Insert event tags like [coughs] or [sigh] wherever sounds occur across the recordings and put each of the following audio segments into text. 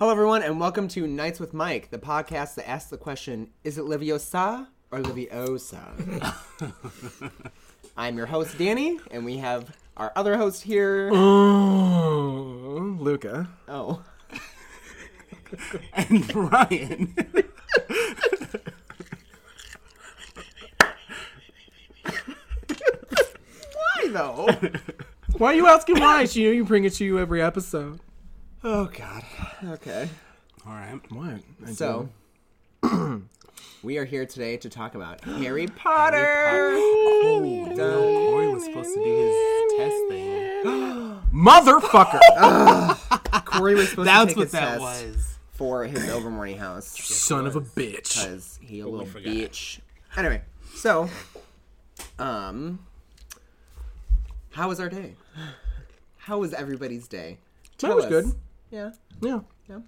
Hello, everyone, and welcome to Nights with Mike, the podcast that asks the question Is it Leviosa or Leviosa? [laughs] I'm your host, Danny, and we have our other host here. Oh, Luca. Oh. [laughs] and Ryan. [laughs] Why, though? Why are you asking why? She knew you bring it to you every episode. Oh, God. Okay. All right. What? I So, [clears throat] we are here today to talk about Harry Potter. Oh, Corey was supposed to do his test thing. [gasps] motherfucker, Corey was supposed to That's take what his that test was. for his overmorning house son of a bitch. because he a little bitch. Anyway, so, um, how was our day? How was everybody's day? That Tell was us. good. Yeah. Yeah, Yeah.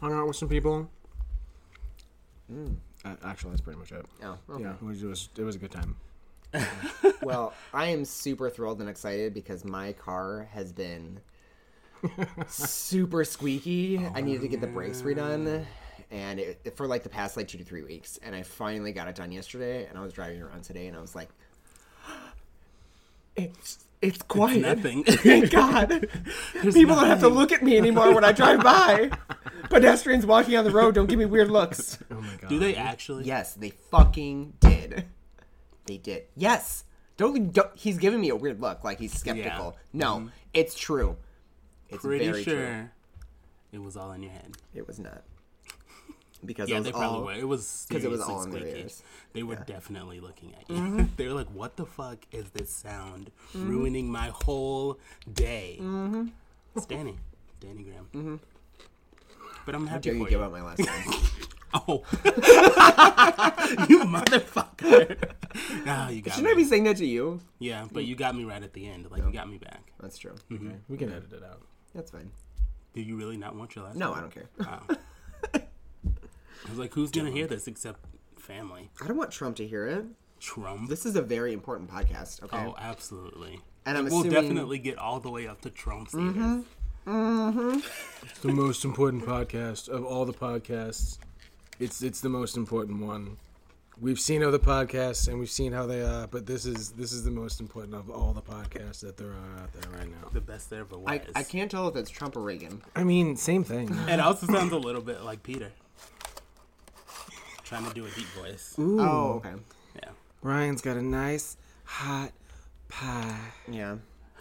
hung out with some people. Uh, actually, that's pretty much it. Oh, okay. Yeah, it was, it was it was a good time. [laughs] Well, I am super thrilled and excited because my car has been super squeaky. I needed to get the brakes redone, and it, for like the past like two to three weeks, and I finally got it done yesterday. And I was driving around today, and I was like, [gasps] "It's it's quiet. Nothing. [laughs] Thank [laughs] God. People don't have to look at me anymore when I drive by. [laughs] Pedestrians walking on the road don't give me weird looks. Oh my god. Do they actually? Yes, they fucking did. They did. Yes. Don't, don't he's giving me a weird look like he's skeptical. No, mm-hmm. it's true. It's Pretty very sure true. it was all in your head. It was not. Because Yeah, it was they probably all, were. It was because it was seriously all in their squeaky. ears. They were definitely looking at you. Mm-hmm. [laughs] they were like, "What the fuck is this sound ruining my whole day?" Mm-hmm. It's Danny, Danny Graham. Mm-hmm. But I'm happy dare you for give you. up my last name. [laughs] Oh, [laughs] you motherfucker! Ah, you got Shouldn't I me. be saying that to you? Yeah, but you got me right at the end. Like you got me back. That's true. Mm-hmm. We can edit it out. That's fine. Do you really not want your last? Name? No, name? I don't care. Oh. I was like, who's gonna hear this except family? I don't want Trump to hear it. Trump. This is a very important podcast, okay? Oh, absolutely. And I'm It will assuming- definitely get all the way up to Trump's Mm-hmm. ears. It's the most important podcast of all the podcasts. It's it's the most important one. We've seen other podcasts and we've seen how they are, but this is this is the most important of all the podcasts that there are out there right now. The best there ever was. I, I can't tell if it's Trump or Reagan. I mean, same thing. It also sounds a little bit like Peter. Trying to do a deep voice. Oh, okay. Yeah. Ryan's got a nice hot pie. Yeah.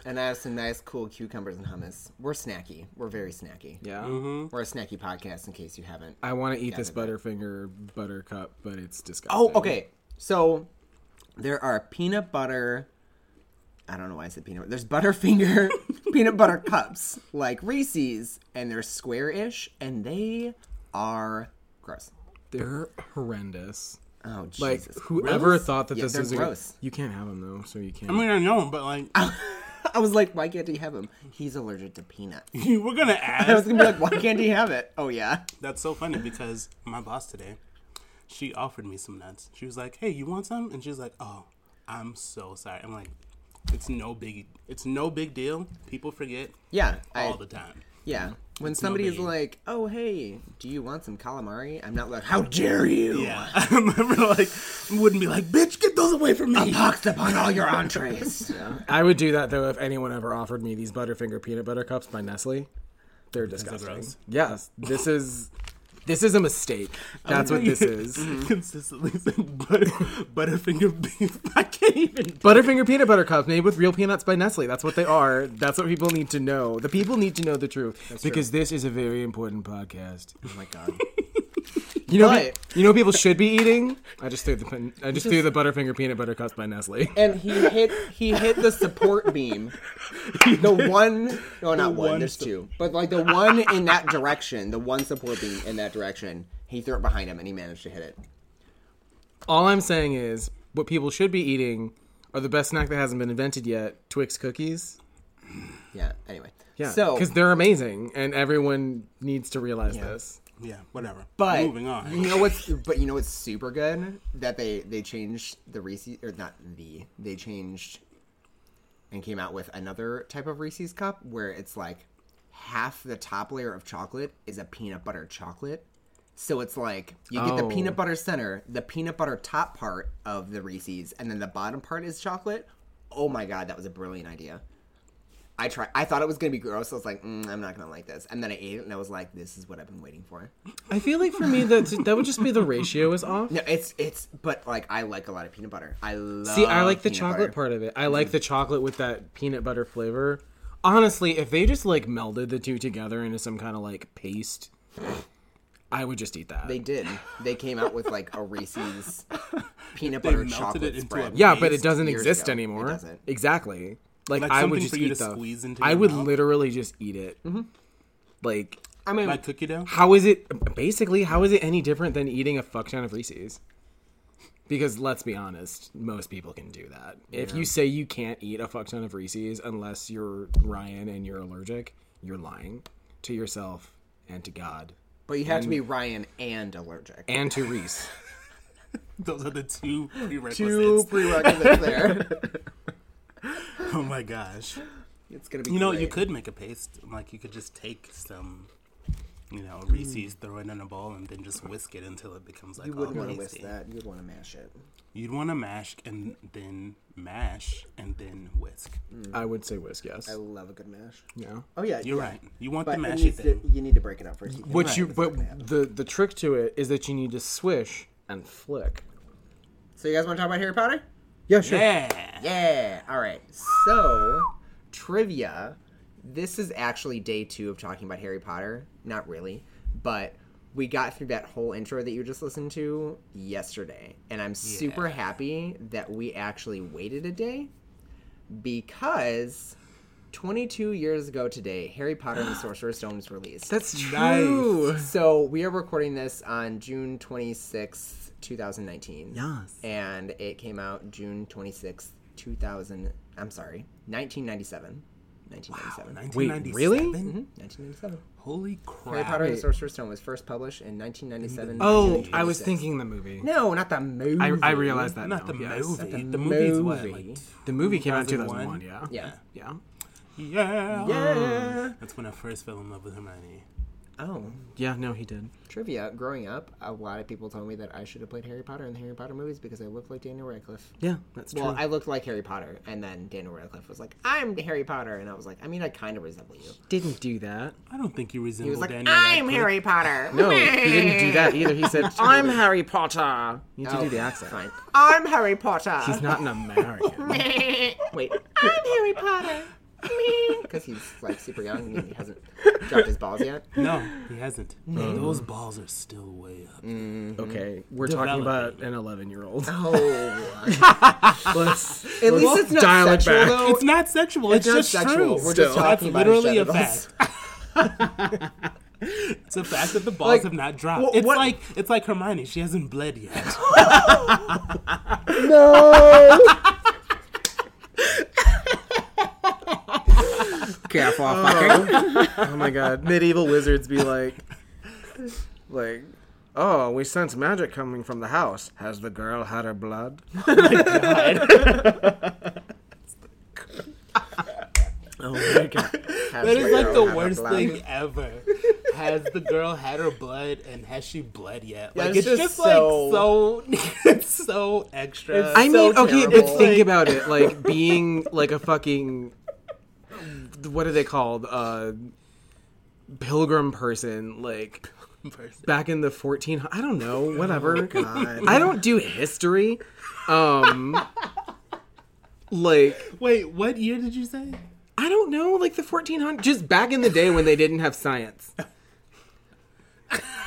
And I have some nice, cool cucumbers and hummus. We're snacky. We're very snacky. Yeah. Mm-hmm. We're a snacky podcast in case you haven't. I want to eat this Got Butterfinger buttercup, but it's disgusting. Oh, okay. So there are peanut butter. I don't know why I said peanut butter. There's Butterfinger [laughs] peanut butter cups like Reese's, and they're square-ish, and they are gross. They're horrendous. Oh, Jesus. Like whoever Gross? thought that Yeah, this they're is a, gross. you can't have them though, so you can't. I mean, I know, but like, [laughs] I was like, why can't he have them? He's allergic to peanuts. [laughs] we're gonna ask. [laughs] I was gonna be like, why can't he have it? Oh yeah. That's so funny because my boss today, she offered me some nuts. She was like, "Hey, you want some?" And she was like, "Oh, I'm so sorry." I'm like, "It's no big. It's no big deal. People forget Yeah. I, all the time." Yeah. When It's somebody is like, "Oh hey, do you want some calamari?" I'm not like, "How dare you?" Yeah, [laughs] I remember like wouldn't be like, "Bitch, get those away from me." Poxed upon all your entrees. [laughs] I would do that though if anyone ever offered me these Butterfinger peanut butter cups by Nestle. They're disgusting. gross? Yes, this is this is a mistake. That's what this [laughs] is. Mm-hmm. Consistently saying butter, Butterfinger beef. [laughs] I can't even. Butterfinger peanut butter cups made with real peanuts by Nestle. That's what they are. That's what people need to know. The people need to know the truth because this is a very important podcast. oh my god. [laughs] You know, But- you know, what people should be eating. I just threw the I just threw the Butterfinger peanut butter cups by Nestle. And he hit he hit the support beam. [laughs] The one no not one, one there's two. But like the one in that direction, the one support beam in that direction, he threw it behind him and he managed to hit it. All I'm saying is, what people should be eating are the best snack that hasn't been invented yet: Twix cookies. Yeah. Anyway. Yeah, So because they're amazing, and everyone needs to realize this. Yeah, whatever. But moving on. You know what's but you know what's super good that they they changed the Reese's or not the they changed and came out with another type of Reese's cup where it's like half the top layer of chocolate is a peanut butter chocolate. So it's like you get the Oh. peanut butter center, the peanut butter top part of the Reese's, and then the bottom part is chocolate. Oh my god, that was a brilliant idea. I tried. I thought it was gonna be gross. I was like, mm, I'm not gonna like this. And then I ate it, and I was like, this is what I've been waiting for. I feel like for me that that would just be the ratio is off. No, it's it's, but like I like a lot of peanut butter. I love. See, I like the chocolate butter. part of it. I like the chocolate with that peanut butter flavor. Honestly, if they just like melded the two together into some kind of like paste, I would just eat that. They did. They came out with like a Reese's [laughs] peanut butter chocolate it into spread. yeah, but it doesn't exist ago. It anymore. doesn't. Exactly. Like, Like I would just for you eat to the. squeeze into I would mouth? literally just eat it. Mm-hmm. Like, I mean, Like cookie dough. how is it? Basically, how is it any different than eating a fuck ton of Reese's? Because let's be honest, most people can do that. If you say you can't eat a fuck ton of Reese's unless you're Ryan and you're allergic, you're lying to yourself and to God but you have to be Ryan and allergic. and to Reese. [laughs] Those are the two prerequisites. Two prerequisites there. [laughs] [laughs] Oh my gosh. It's gonna be. You know, you could make a paste. Like you could just take some, you know, hmm. Reese's, throw it in a bowl, and then just whisk it until it becomes like You wouldn't want to whisk that. You'd want to mash it. You'd want to mash and then mash and then whisk. Hmm. I would say whisk, yes. I love a good mash. Yeah. Oh yeah, You're yeah. right. You want But the mashy needs to, thing. you need to break it up first. You can't you but the the trick to it is that you need to swish and flick. So you guys want to talk about Harry Potter? Yeah, sure. Yeah. Yeah. All right. So trivia. This is actually day two of talking about Harry Potter. Not really, but we got through that whole intro that you just listened to yesterday, and I'm super Yeah. happy that we actually waited a day because 22 years ago today, Harry Potter and the [gasps] Sorcerer's Stone was released. That's Nice. true. So we are recording this on June 26th, 2019. Yes. And it came out June 26th, 2000. I'm sorry, 1997. 1997. Wait, 1997? really? Mhm, 1997. Holy crap. Harry Potter and the Sorcerer's Stone was first published in 1997. Oh, I was thinking the movie. No, not the movie. I, I realized that. Not now, the yes. movie. the the movie's what? Like, The movie came out in 2001? 2001, yeah. Yeah. Yeah. Yeah. Yeah. That's when I first fell in love with Hermione. Oh, Yeah, no, he did. trivia. Growing up, a lot of people told me that I should have played Harry Potter in the Harry Potter movies because I looked like Daniel Radcliffe. Yeah, that's true. Well, I looked like Harry Potter, and then Daniel Radcliffe was like, "I'm Harry Potter," and I was like, "I mean, I kind of resemble you." didn't do that. I don't think you He resemble was like, Daniel "I'm Radcliffe. Harry Potter." No, he didn't do that [laughs] either. He said, [laughs] "I'm Harry Potter." You need to Oh, do the oh, accent. Fine. I'm Harry Potter. He's not an American. [laughs] Wait, I'm Harry Potter. Because [laughs] he's like super young and he hasn't dropped his balls yet. No, he hasn't. Those balls are still way up. Mm-hmm. okay, we're talking about an 11 year old. Oh, [laughs] Let's at least let's it's not dial it sexual back. though. It's not sexual. It's, not just sexual. true. We're Still. just talking about literally a fact. [laughs] it's a fact that the balls Like, have not dropped. wh- it's what- like it's like Hermione. She hasn't bled yet. No. Careful, oh. fucking. oh my god, medieval wizards be like, like, oh, we sense magic coming from the house. Has the girl had her blood? [laughs] Oh, oh my god. that is like the worst thing ever. Has the girl had her blood and has she bled yet? Yeah, Like it's it's, just just, like so- so [laughs] it's so extra. It's I so mean, okay, but think about it. Like being like a fucking what are they called? Uh, pilgrim person. Like back in the 14. I don't know. Whatever. I don't do history. Um, like Wait, what year did you say? I don't know. Like the 1400s. Just back in the day when they didn't have science.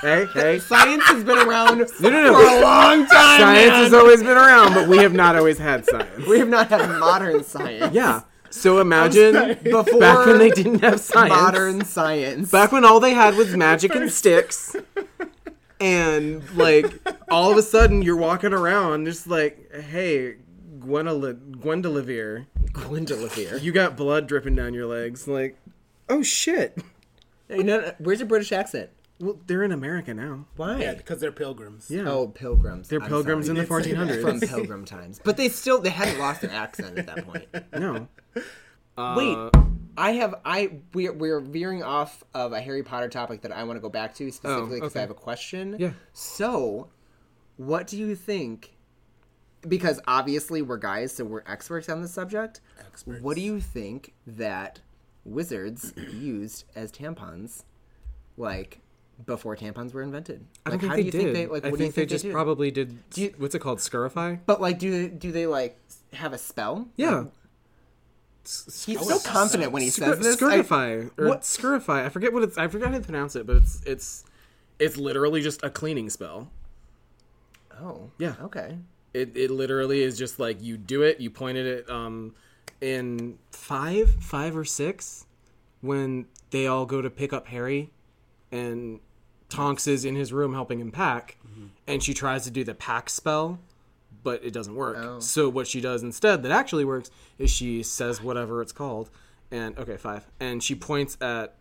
Hey, hey. Science has been around [laughs] No, no, no. for a long time. Science man. has always been around, but we have not always had science. We have not had modern science. Yeah. So imagine Before back when they didn't have science. modern science. Back when all they had was magic and sticks. And like all of a sudden you're walking around just like, hey, Gwendolyn Gwendolivere, Gwendolyn you got blood dripping down your legs. Like, oh shit. Hey, no, no, where's your British accent? Well, they're in America now. Why? Yeah, because they're pilgrims. Yeah. Oh, pilgrims. They're I'm pilgrims sorry. in the 1400s. from [laughs] pilgrim times. But they still they hadn't lost their accent at that point. [laughs] No. Uh, Wait. I have I we're we're veering off of a Harry Potter topic that I want to go back to specifically oh, because okay. I have a question. Yeah. So, what do you think? Because obviously we're guys, so we're experts on the subject. Experts. What do you think that wizards [clears throat] used as tampons, like before tampons were invented? I Like, don't how think do they you did. think they like? I do you think they think just did? probably did. you- what's it called? Scurify. But like, do they, do they like have a spell? Yeah. He's so confident when he Scur- says this. I- Scurify or What- Scurify. I forget what it's. I forgot how to pronounce it, but it's it's it's literally just a cleaning spell. oh, Yeah. Okay. It it literally is just like you do it. You pointed it um in five five or six when they all go to pick up Harry, and Tonks is in his room helping him pack, and she tries to do the pack spell, but it doesn't work. Oh. So what she does instead that actually works is she says whatever it's called, and okay five, and she points at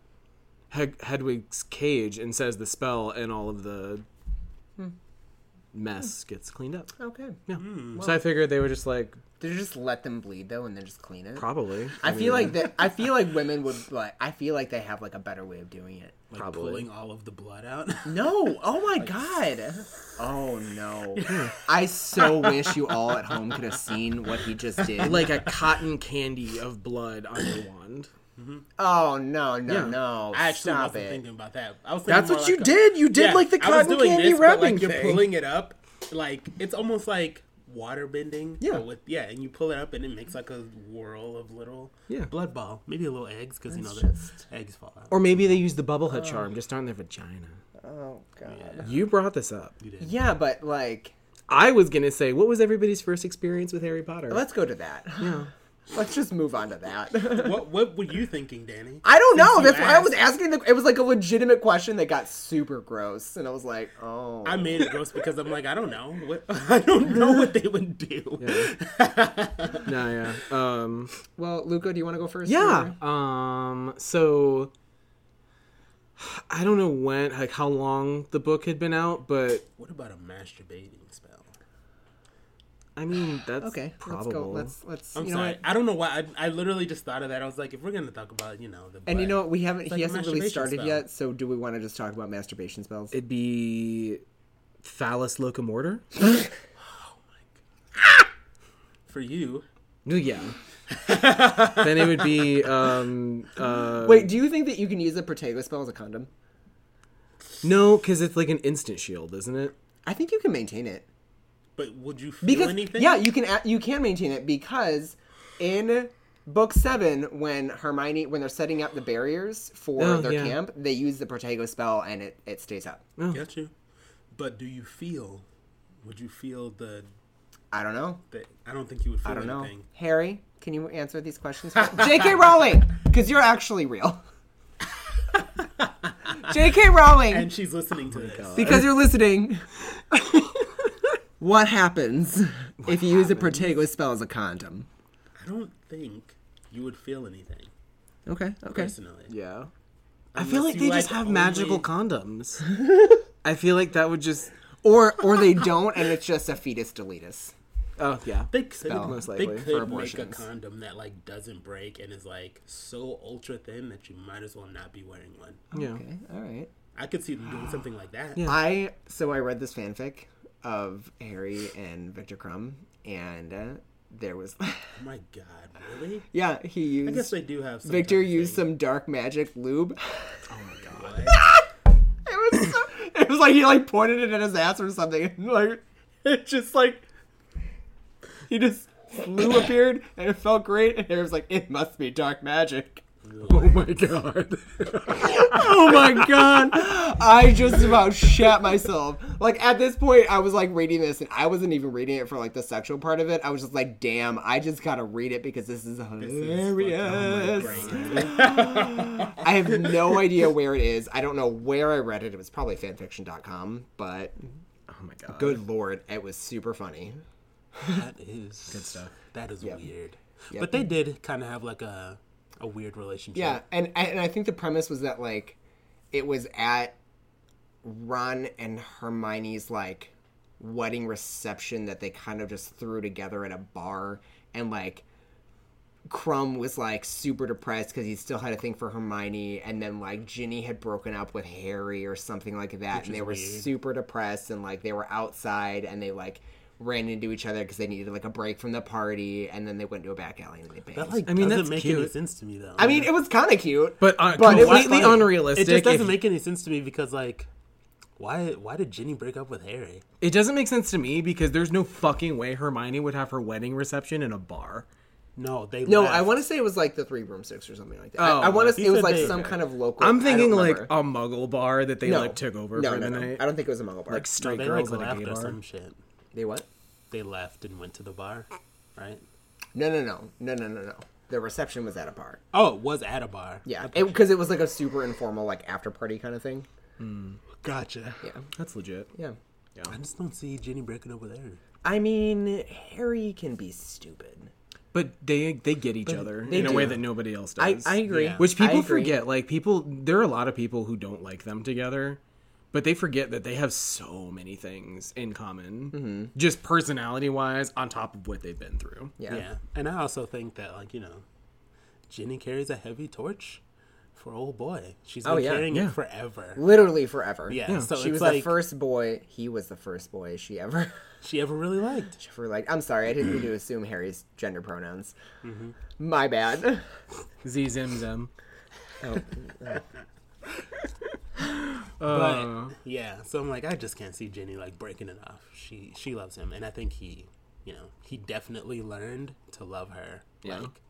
Hed- Hedwig's cage and says the spell, and all of the mess hmm. gets cleaned up. Okay. Yeah. Hmm. so I figured they were just like Did you just let them bleed though, and then just clean it? probably. I feel like that. I feel like women would like. I feel like they have like a better way of doing it. Like Probably. pulling all of the blood out. [laughs] No. Oh my god. [laughs] Oh no. [laughs] I so wish you all at home could have seen what he just did. like a cotton candy of blood on your wand. Mm-hmm. oh no, no, Yeah. no. I actually Stop wasn't it. thinking about that. I was That's what like you a- did. You did Yeah, like the cotton candy this, wrapping like, You're thing. pulling it up, like it's almost like water bending. Yeah. with yeah, and you pull it up and it makes like a whirl of little Yeah. blood ball, maybe a little eggs because you know the just- eggs fall out. Or maybe they use the bubblehead charm oh. just on their vagina. Oh god. You brought this up. You did. Yeah, but like, I was gonna say, what was everybody's first experience with Harry Potter? let's go to that. yeah. [laughs] Let's just move on to that. [laughs] What what were you thinking, Danny? I don't know. That's why I was asking. The, it was like a legitimate question that got super gross, and I was like, "Oh, I made it gross because I'm like, I don't know. What [laughs] I don't know what they would do. [laughs] No, yeah. Um. well." Luca, do you want to go first? Yeah. or- Um. So. I don't know when, like, how long the book had been out, but What about a masturbating spell? I mean, that's Okay. probable. Let's go. Let's. Let's. I'm you know sorry. what? I don't know why. I, I literally just thought of that. I was like, if we're gonna talk about, you know, the And you know what? We haven't. he a hasn't really started spell. yet. So do we want to just talk about masturbation spells? It'd be phallus locomortar. [laughs] Oh my god [laughs] For you, No, yeah. [laughs] then it would be um uh Wait, do you think that you can use a Protego spell as a condom? no, because it's like an instant shield, isn't it? I think you can maintain it but would you feel because anything? yeah, you can. You can maintain it because in book seven, when Hermione when they're setting up the barriers for Oh, their yeah. camp, they use the Protego spell and it it stays up. Oh. Got you. But do you feel? Would you feel the? I don't know. the I don't think you would feel I don't know. anything. Harry, can you answer these questions? J.K. Rowling, because you're actually real. [laughs] J.K. Rowling, And she's listening to oh this. because you're listening. [laughs] what happens [laughs] if you use a Protego spell as a condom? I don't think you would feel anything Okay, okay. personally. Yeah. I feel like you they just like have magical condoms. [laughs] I feel like that would just Or or they don't, and it's just a fetus deletus. oh yeah. They could, Spell. Most they could for make a condom that like doesn't break and is like so ultra thin that you might as well not be wearing one. Yeah. Okay, all right. I could see them doing something like that. Yeah. I so I read this fanfic of Harry and Viktor Krum, and uh, there was [laughs] Oh my god, really? yeah he used I guess they do have. Some Viktor used thing. some dark magic lube. [laughs] Oh my god. [laughs] It was so, it was like he like pointed it at his ass or something, and like it just like he just flew appeared, and it felt great. And Harry was like, "It must be dark magic." Oh my [laughs] god. oh my god i just about shat myself like at this point i was like reading this and i wasn't even reading it for like the sexual part of it i was just like damn i just gotta read it because this is This is hilarious my brain. [laughs] i have no idea where it is i don't know where i read it it was probably fanfiction.com but Oh my god. good lord it was super funny That is [laughs] Good stuff. That is Yep. weird. Yep. But they did kind of have like a a weird relationship. Yeah, and and I think the premise was that like it was at Ron and Hermione's like wedding reception that they kind of just threw together at a bar and like Krum was like super depressed because he still had a thing for Hermione, and then like Ginny had broken up with Harry or something like that, and they were weird. super depressed, and like they were outside and they like ran into each other because they needed like a break from the party, and then they went to a back alley and they banged. That like I mean, doesn't that's make any sense to me though. I mean, it was kind of cute, But, uh, But it completely funny. unrealistic. it just doesn't if- make any sense to me because like, why why did Ginny break up with Harry? It doesn't make sense to me because there's no fucking way Hermione would have her wedding reception in a bar. No, they no, left. I want to say it was like the Three Broomsticks or something like that. Oh, I, I want to. say It was like they- some kind of local. I'm thinking like a Muggle bar that they no, like took over no, for no, the no. night, I don't think it was a Muggle bar. like No, straight they girls like at a left gay or bar. some shit. They what? They left and went to the bar, right? No, no, no, no, no, no, no. The reception was at a bar. Oh, it was at a bar. Yeah, because it, was like a super informal, like after party kind of thing. Hmm. Gotcha. Yeah, That's legit. yeah. yeah. I just don't see Ginny breaking up with Harry. I mean, Harry can be stupid. But they they get each other they in a way that nobody else does. I agree. Yeah. Which people agree. forget. Like people, there are a lot of people who don't like them together, but they forget that they have so many things in common, Mm-hmm. just personality wise, on top of what they've been through. Yeah. Yeah. And I also think that like, you know, Ginny carries a heavy torch for old boy. She's been Oh, yeah. carrying Yeah. it forever. Literally forever. Yeah. So she it's was like the first boy. He was the first boy she ever. [laughs] she ever really liked. For like, I'm sorry, I didn't mean to assume Harry's gender pronouns. Mm-hmm. My bad. [laughs] Z Zim Zim. [laughs] Oh, [laughs] But yeah, so I'm like, I just can't see Ginny like breaking it off. She she loves him, and I think he, you know, he definitely learned to love her Yeah. like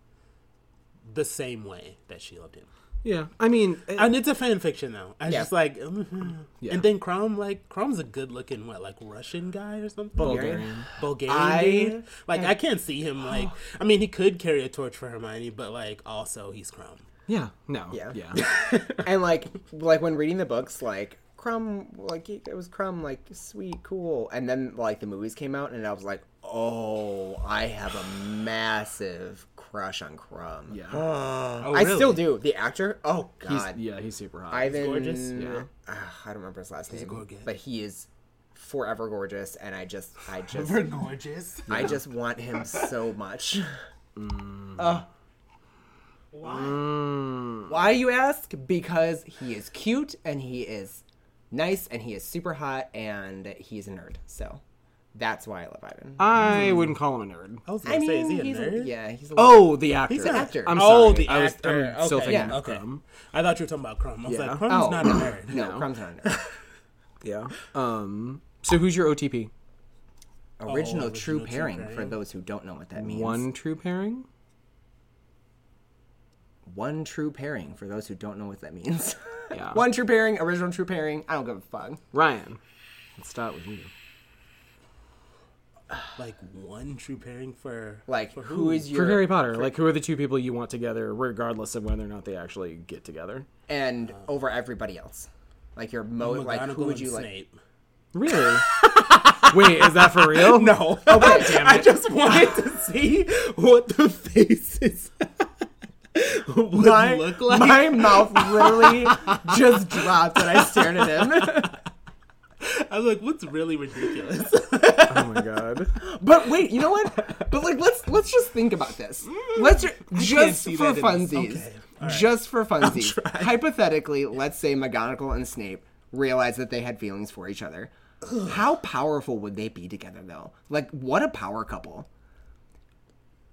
the same way that she loved him. Yeah, I mean, it- And it's a fan fiction though. I was Yeah. just like, mhm. Yeah. and then Krum, like Krum's a good looking what, like Russian guy or something. Bulgarian. Bulgarian. I- like I can't see him like. I mean, he could carry a torch for Hermione, but like also he's Krum. Yeah, no, Yeah. yeah, [laughs] and like, like when reading the books, like Krum, like it was Krum, like sweet, cool, and then like the movies came out, and I was like, oh, I have a massive crush on Krum. yeah. [gasps] Oh, I still do. The actor, oh He's, god, yeah, he's super hot. Ivan. gorgeous. Yeah. ah, I don't remember his last name, gorgeous. but he is forever gorgeous, and I just, I [laughs] just, forever gorgeous. I just want him so much. [laughs] Mm. Why Why you ask? Because he is cute and he is nice and he is super hot and he's a nerd. So that's why I love Ivan. I wouldn't call him a nerd. I was gonna say, is he a he's nerd? yeah, he's a Oh, the actor. He's an actor. I'm sorry. oh, sorry. the I was, actor. I'm still okay. thinking Yeah. of Okay. Krum. I thought you were talking about Krum. I was Yeah. like, Krum's Oh. not a nerd. no, Krum's not a nerd. [laughs] Yeah. Um. So who's your OTP? Original, original true true pairing, for those who don't know what that means. One true pairing. One true pairing for those who don't know what that means. [laughs] Yeah. One true pairing, original true pairing. I don't give a fuck. Ryan. Let's start with you. [sighs] Like one true pairing for Like, for who is your For Harry Potter, like who are the two people you want together, regardless of whether or not they actually get together? and over everybody else? Like your mo like who McGonagall would and you like? Snape. Really? [laughs] Wait, is that for real? No. Oh, okay, [laughs] damn it. I just wanted to see what the faces would My, look like. my mouth literally [laughs] just dropped when I stared at him. I was like, what's really ridiculous? Oh my god. But wait, you know what? But like, let's let's just think about this. Mm, let's ju- just for funsies, Okay, right. just for funsies. Hypothetically, let's say McGonagall and Snape realized that they had feelings for each other. How powerful would they be together, though? Like, what a power couple!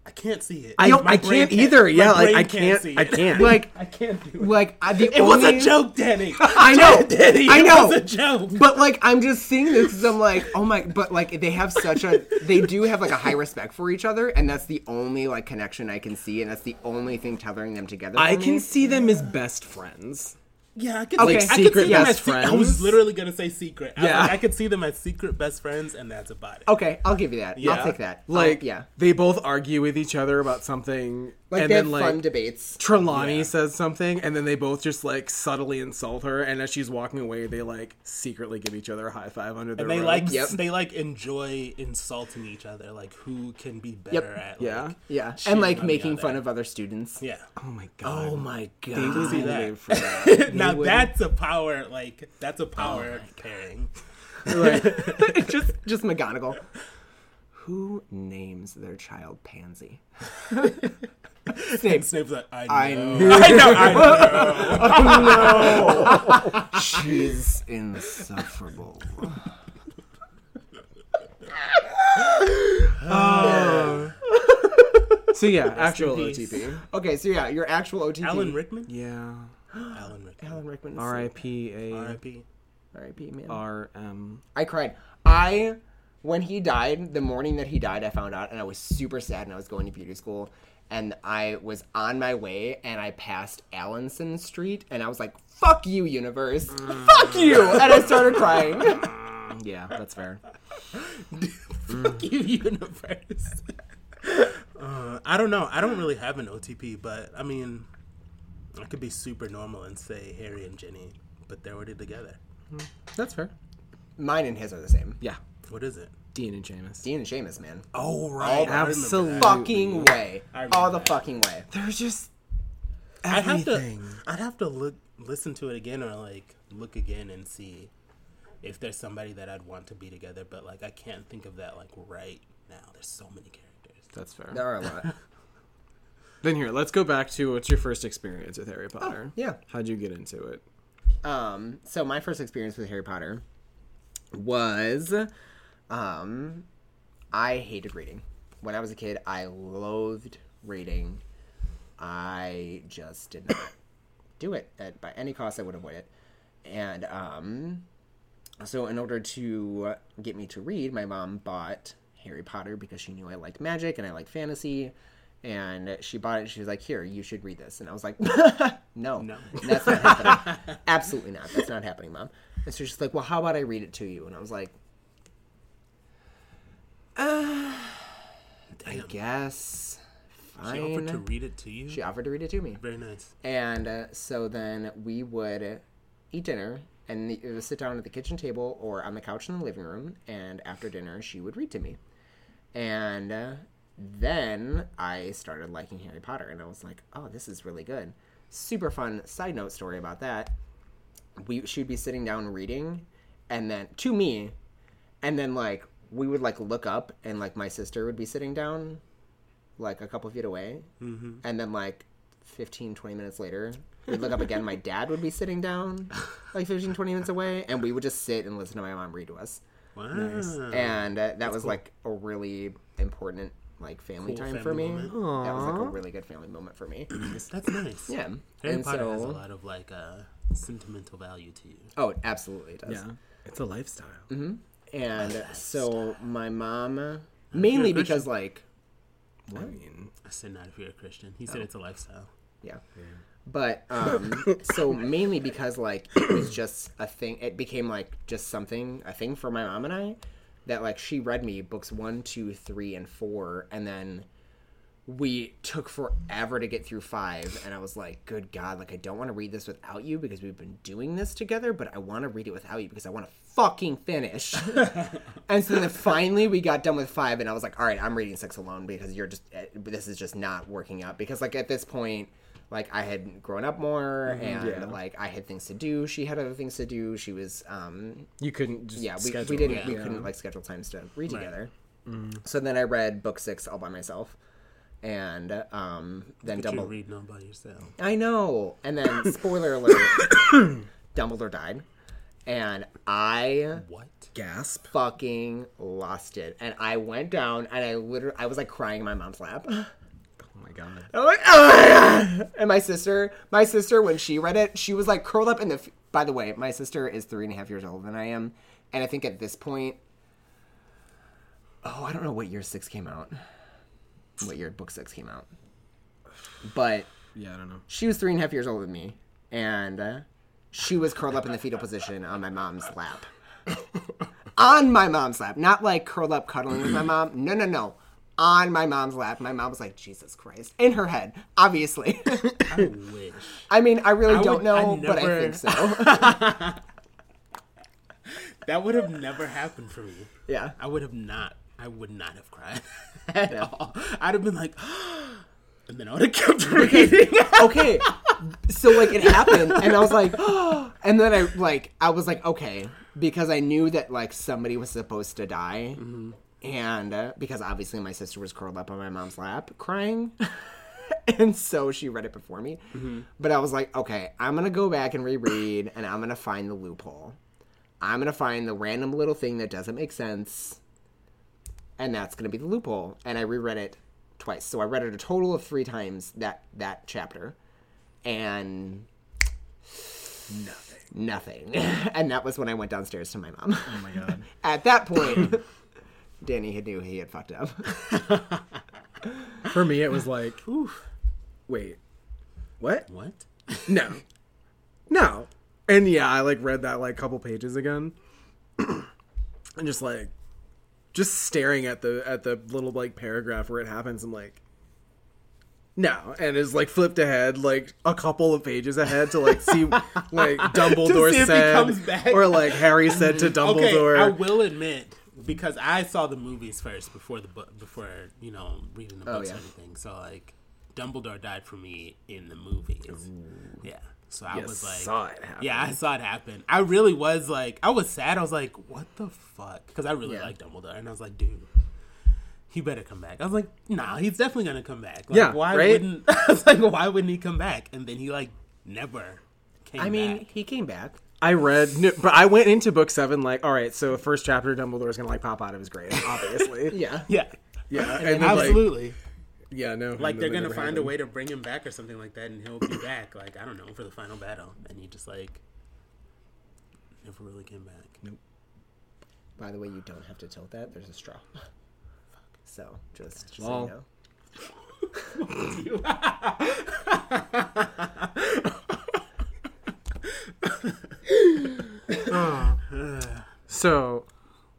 I can't see it. I, My I brain can't either. my Yeah, like I can't. see I can't. [laughs] Like, I can't do it. like I, the It was a joke, Danny. [laughs] I know, Danny, I it was a joke. But like, I'm just seeing this because I'm like, oh my, but like, they have such a, they do have like a high respect for each other, and that's the only like connection I can see, and that's the only thing tethering them together. I for can me. see them as best friends. Yeah, I could Okay. see, I Secret could see them best as se- I was literally gonna say secret. I, Yeah. like, I could see them as secret best friends, and that's about it. Okay, I'll give you that. Yeah. I'll take that. Like, I'll- yeah, they both argue with each other about something, like and they then have like fun debates. Trelawney Yeah. says something, and then they both just like subtly insult her, and as she's walking away, they like secretly give each other a high five under their And they robes. like Yep. they like enjoy insulting each other, like who can be better Yep. at Yeah. like, Yeah, and like making fun of other students. Yeah. Oh my oh god. Oh my god. would see be that. [laughs] live for that. now They would- that's a power like that's a power oh pairing. [laughs] just just McGonagall. Who names their child Pansy? [laughs] Snape. Snape's like, I know. I [laughs] I know. I know. She's insufferable. oh. So yeah, actual. OTP. Okay, so yeah, your actual OTP. Alan Rickman. Yeah. [gasps] Alan Rickman. Alan Rickman. R.I.P. A R.I.P. R.I.P. Man. R M. I cried. I when he died, the morning that he died, I found out, and I was super sad. And I was going to beauty school, and I was on my way, and I passed Allenson Street, and I was like, "Fuck you, universe! Fuck you!" And I started crying. [laughs] Yeah, that's fair. [laughs] Fuck you, universe. uh, I don't know. I don't really have an OTP, but I mean, I could be super normal and say Harry and Ginny, but they're already together. Hmm. That's fair. Mine and his are the same. Yeah. What is it? Dean and Seamus. Dean and Seamus, man. Oh right, I remember Absolutely. Fucking way. I remember All the that. fucking way. There's just I'd have to. everything. I'd have to look, listen to it again, or like look again and see if there's somebody that I'd want to be together. But like, I can't think of that like right now. There's so many characters. That's fair. There are a lot. [laughs] Then here, let's go back to what's your first experience with Harry Potter? yeah. How'd you get into it? Um, so my first experience with Harry Potter was, um, I hated reading. When I was a kid, I loathed reading. I just did not [coughs] do it at, by any cost. I would avoid it. And um, so, in order to get me to read, my mom bought Harry Potter because she knew I liked magic and I liked fantasy. And she bought it. She was like, "Here, you should read this." And I was like, [laughs] "No, No. that's not happening. [laughs] Absolutely not. That's not happening, mom." And so she's like, "Well, how about I read it to you?" And I was like, "I Damn. guess She offered to read it to you. She offered to read it to me. Very nice. And uh, so then we would eat dinner and it would sit down at the kitchen table or on the couch in the living room. And after dinner, she would read to me. And uh, then I started liking Harry Potter and I was like, oh, this is really good. Super fun side note story about that. We she would be sitting down reading, and then to me, and then like we would like look up, and like my sister would be sitting down, like a couple feet away, Mm-hmm. and then like 15 20 minutes later we'd look up again my [laughs] dad would be sitting down like 15 20 minutes away and we would just sit and listen to my mom read to us Wow. and uh, that was like a really important like family Cool time for me family that was like a really good family moment for me [clears throat] That's nice. yeah Harry and Potter so has a lot of like uh, sentimental value to you. oh it absolutely does Yeah. It's a lifestyle. and so my mom mainly because like I mean, I said not if you're a Christian. He Oh. said it's a lifestyle. yeah but [laughs] um so mainly because like it was just a thing it became like just something a thing for my mom and i that like she read me books one two three and four and then we took forever to get through five and i was like good god like i don't want to read this without you because we've been doing this together but i want to read it without you because i want to fucking finish. [laughs] And so then finally we got done with five and i was like all right i'm reading six alone because you're just eh, this is just not working out. Because like at this point like i had grown up more and Yeah. like i had things to do she had other things to do she was um you couldn't just yeah we, schedule we didn't it. we Yeah. couldn't like schedule times to read Right. together so then i read book six all by myself and um then you're double reading all by yourself. i know and then [coughs] spoiler alert [coughs] dumbledore died and i What? gasp. fucking lost it and i went down and i literally i was like crying in my mom's lap god. I'm like, oh my God. And my sister, my sister, when she read it, she was like curled up in the. F- By the way, my sister is three and a half years older than I am, and I think at this point, oh, I don't know what year six came out, what year book six came out, but Yeah, I don't know. she was three and a half years older than me, and uh, she was curled up in the fetal position on my mom's lap. [laughs] on my mom's lap, not like curled up cuddling with my mom. No, no, no. On my mom's lap. My mom was like, Jesus Christ. In her head, obviously. [laughs] I wish. I mean, I really I don't would- know, I but I think so. [laughs] That would have never happened for me. yeah. I would have not. I would not have cried [laughs] at all. I'd have been like, [gasps] and then I would have kept reading. Okay. So, like, it happened, and I was like, [gasps] and then I, like, I was like, okay, because I knew that, like, somebody was supposed to die. Mm-hmm. And uh, because obviously my sister was curled up on my mom's lap crying. [laughs] and so she read it before me. But I was like, okay, I'm gonna go back and reread, and I'm gonna find the loophole. I'm gonna find the random little thing that doesn't make sense, and that's gonna be the loophole. And I reread it twice, so I read it a total of three times that that chapter, and Nothing. nothing. [laughs] and that was when I went downstairs to my mom. Oh my god. [laughs] At that point, Danny had knew he had fucked up. For me, it was like, wait, what? What? No, no. And yeah, I like read that like couple pages again, [clears throat] and just like, just staring at the at the little like paragraph where it happens. I'm like, no, and it's like flipped ahead like a couple of pages ahead to like see [laughs] like Dumbledore see said, or like Harry said to [laughs] Dumbledore. Okay, Dumbledore. I will admit because I saw the movies first before the book, before you know reading the Oh, books yeah. or anything. So like, Dumbledore died for me in the movies. Yeah, so I You was like, saw it happen. yeah, I saw it happen. I really was like, I was sad. I was like, what the fuck? Because I really Yeah. like Dumbledore, and I was like, dude. He better come back. I was like, nah, he's definitely gonna come back. Like, Yeah, why right? wouldn't? [laughs] I was like, why wouldn't he come back? And then he like never came I mean, back. he came back. I read, but I went into book seven like, all right, so first chapter, Dumbledore's gonna like pop out of his grave, [laughs] obviously. Yeah. Yeah, yeah, and then, like, absolutely. yeah, no, like they're gonna never find a way to bring him back or something like that, and he'll be back. Like I don't know for the final battle, and he just like never really came back. Nope. By the way, you don't have to tilt that. There's a straw. [laughs] So, just, just Lol. so you know. [laughs] [sighs] So,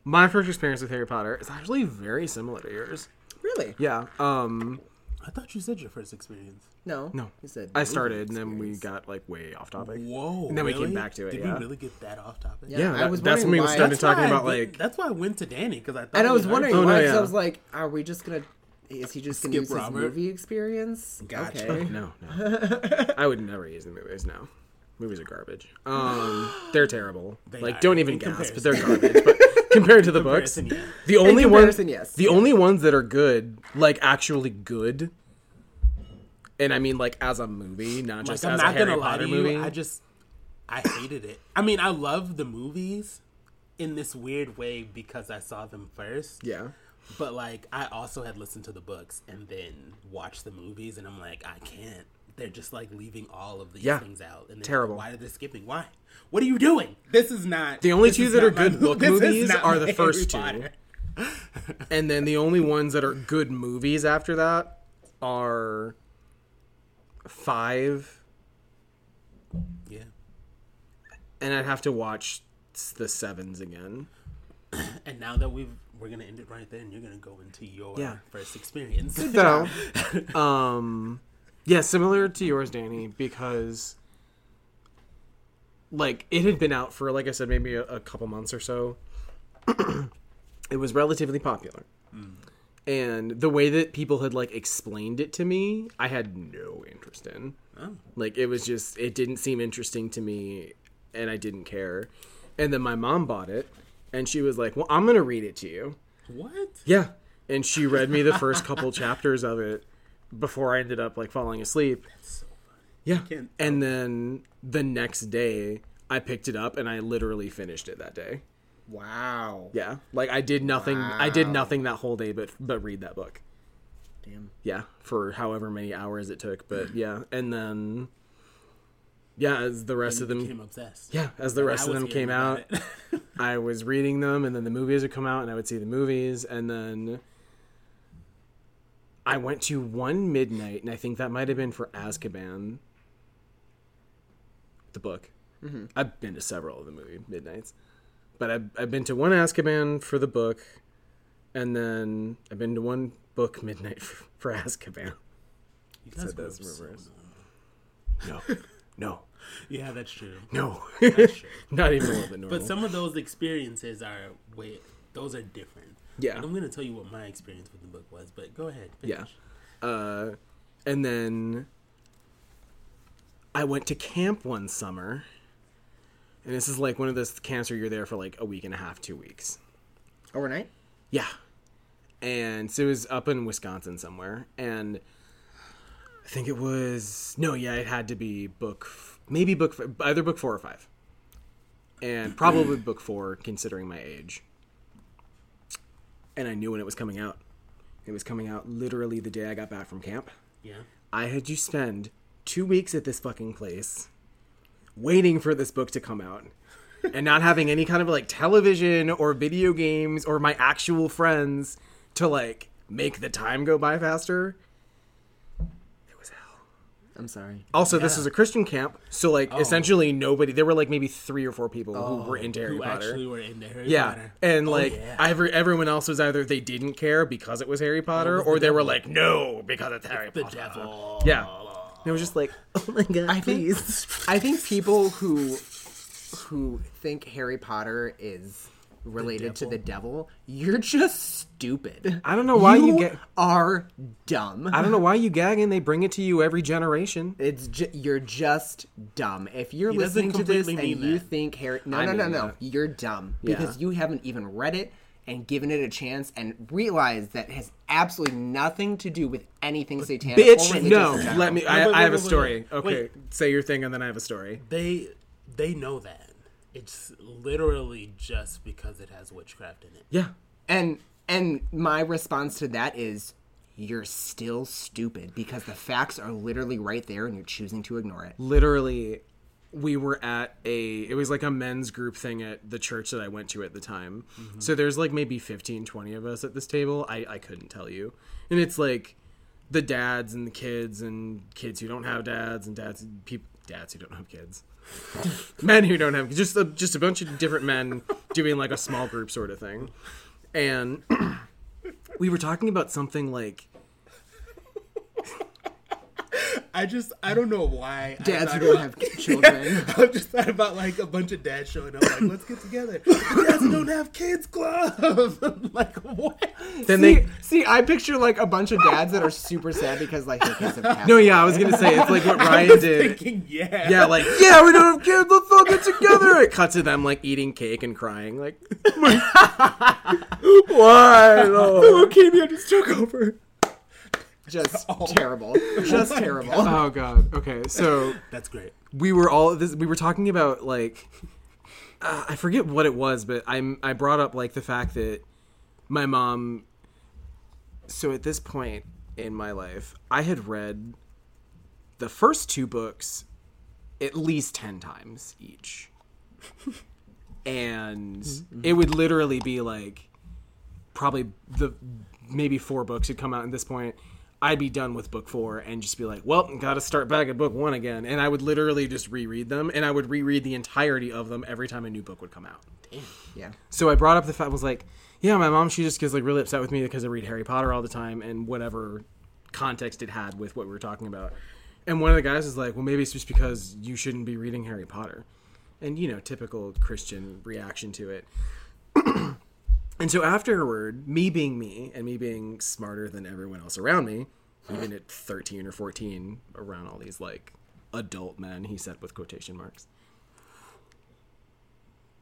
my first experience with Harry Potter is actually very similar to yours. Really? Yeah. Um, I thought you said your first experience. No. No. He said I started, and then we got like way off topic. Whoa! And then we came back to it, Did yeah. we really get that off topic? Yeah, Yeah, I was that's when we why- started That's talking why I about like. That's why I went to Danny because I thought. And I was our wondering Oh, first- no, yeah. I was like, are we just gonna? Is he just gonna Skip use his movie experience? Gotcha. Okay. [laughs] No, no. [laughs] I would never use the movies. No, movies are garbage. Um, they're terrible. [sighs] They like, are, don't even in gasp. But they're garbage. But [laughs] compared to the books, yeah. the only one, comparison, yes. the only ones that are good, like actually good, and I mean like as a movie, not Like just I'm as not a Harry gonna lie Potter to you, movie. I just I hated it. I mean, I love the movies in this weird way because I saw them first. yeah. But like I also had listened to the books and then watched the movies and I'm like, I can't. They're just like leaving all of these Yeah. things out. And they're Terrible. Like, Why are they skipping? Why? What are you doing? This is not The only two that are good mo- book movies are the Harry first two. [laughs] And then the only ones that are good movies after that are five, Yeah. and I'd have to watch the sevens again. [clears throat] And now that we've we're gonna end it right there and you're gonna go into your Yeah. first experience. So, [laughs] um, yeah, similar to yours, Danny, because like it had been out for, like I said, maybe a, a couple months or so. [clears throat] it was relatively popular, mm. and the way that people had like explained it to me, I had no interest in. Oh. Like it was just, it didn't seem interesting to me, and I didn't care. And then my mom bought it, and she was like, "Well, I'm gonna read it to you." What? Yeah. And she read me the first couple [laughs] chapters of it before I ended up like falling asleep. Yeah. can't- And then the next day I picked it up and I literally finished it that day. Wow. Yeah. Like I did nothing I did nothing that whole day but but read that book. Damn. Yeah, for however many hours it took, but yeah. And then yeah, as the rest of them became obsessed. yeah, as the rest of them came out. [laughs] I was reading them, and then the movies would come out, and I would see the movies, and then I went to one midnight, and I think that might have been for Azkaban, the book. Mm-hmm. I've been to several of the movie midnights, but I've, I've been to one Azkaban for the book, and then I've been to one book midnight [laughs] for, for Azkaban. You guys Said those obs- No, [laughs] no, Yeah, that's true. no, That's true. [laughs] not even a little bit normal. But some of those experiences are way those are different. Yeah. I'm gonna tell you what my experience with the book was, but go ahead. Yeah. Uh, and then I went to camp one summer. And this is like one of those camps where you're there for like a week and a half, two weeks. Overnight? Yeah. And so it was up in Wisconsin somewhere. And I think it was no, yeah, it had to be book, maybe book either book four or five, and probably book four, considering my age. And I knew when it was coming out. It was coming out literally the day I got back from camp. Yeah. I had to spend two weeks at this fucking place, waiting for this book to come out, [laughs] and not having any kind of like television or video games or my actual friends to like make the time go by faster. It was hell. I'm sorry. Also, this Yeah. is a Christian camp, so like oh. essentially nobody. There were like maybe three or four people who were oh. into Harry Who Potter. actually were into Harry Potter. yeah, Potter. and Oh, like yeah. every, everyone else was either they didn't care because it was Harry Potter, was or the they were like no because it's Harry the Potter. devil. Yeah, it was just like oh my god, I think please. I think people who who think Harry Potter is related to the devil, you're just stupid. I don't know why you get- are dumb. I don't know why you gag and they bring it to you every generation. It's ju- you're just dumb. If you're He listening to this and mean you that. think Harry, no, I no, no, no, that. you're dumb Yeah. because you haven't even read it and given it a chance and realized that it has absolutely nothing to do with anything satanic. Bitch, no. Let me. I, wait, I have wait, a story. wait. Okay, Wait. say your thing, and then I have a story. They they know that. It's literally just because it has witchcraft in it. Yeah, And and my response to that is you're still stupid because the facts are literally right there and you're choosing to ignore it. literally we were at a it was like a men's group thing at the church that i went to at the time. Mm-hmm. So there's like maybe 15 20 of us at this table. I i couldn't tell you. And it's like the dads and the kids and kids who don't have dads and dads people dads who don't have kids [laughs] men who don't have just a, just a bunch of different men doing like a small group sort of thing. And [clears throat] we were talking about something like I just I don't know why. Dads who don't about- have [laughs] children. I just thought about like a bunch of dads showing up, like, let's get together. Dads who don't have kids club. [laughs] like what? then see, they see, I picture like a bunch of dads that are super sad because like their kids have passed. no yeah i was gonna say it's like what [laughs] ryan did Thinking, yeah, Yeah, like, yeah, we don't have kids, let's all get together. It cuts to them like eating cake and crying, like Why? No. leukemia Oh, just took over. Just [laughs] terrible, just terrible. Oh god. Okay, so [laughs] That's great. we were all this we were talking about like uh, I forget what it was, but I'm I brought up like the fact that my mom so at this point in my life, I had read the first two books at least 10 times each. and it would literally be like probably the maybe four books had come out at this point. I'd be done with book four and just be like, well, got to start back at book one again. And I would literally just reread them and I would reread the entirety of them every time a new book would come out. Yeah, So I brought up the fact, I was like, yeah, my mom, she just gets like really upset with me because I read Harry Potter all the time and whatever context it had with what we were talking about. And one of the guys is like, well, maybe it's just because you shouldn't be reading Harry Potter. And, you know, typical Christian reaction to it. [clears throat] and so afterward, me being me and me being smarter than everyone else around me, even at 13 or 14, around all these like adult men, he said with quotation marks.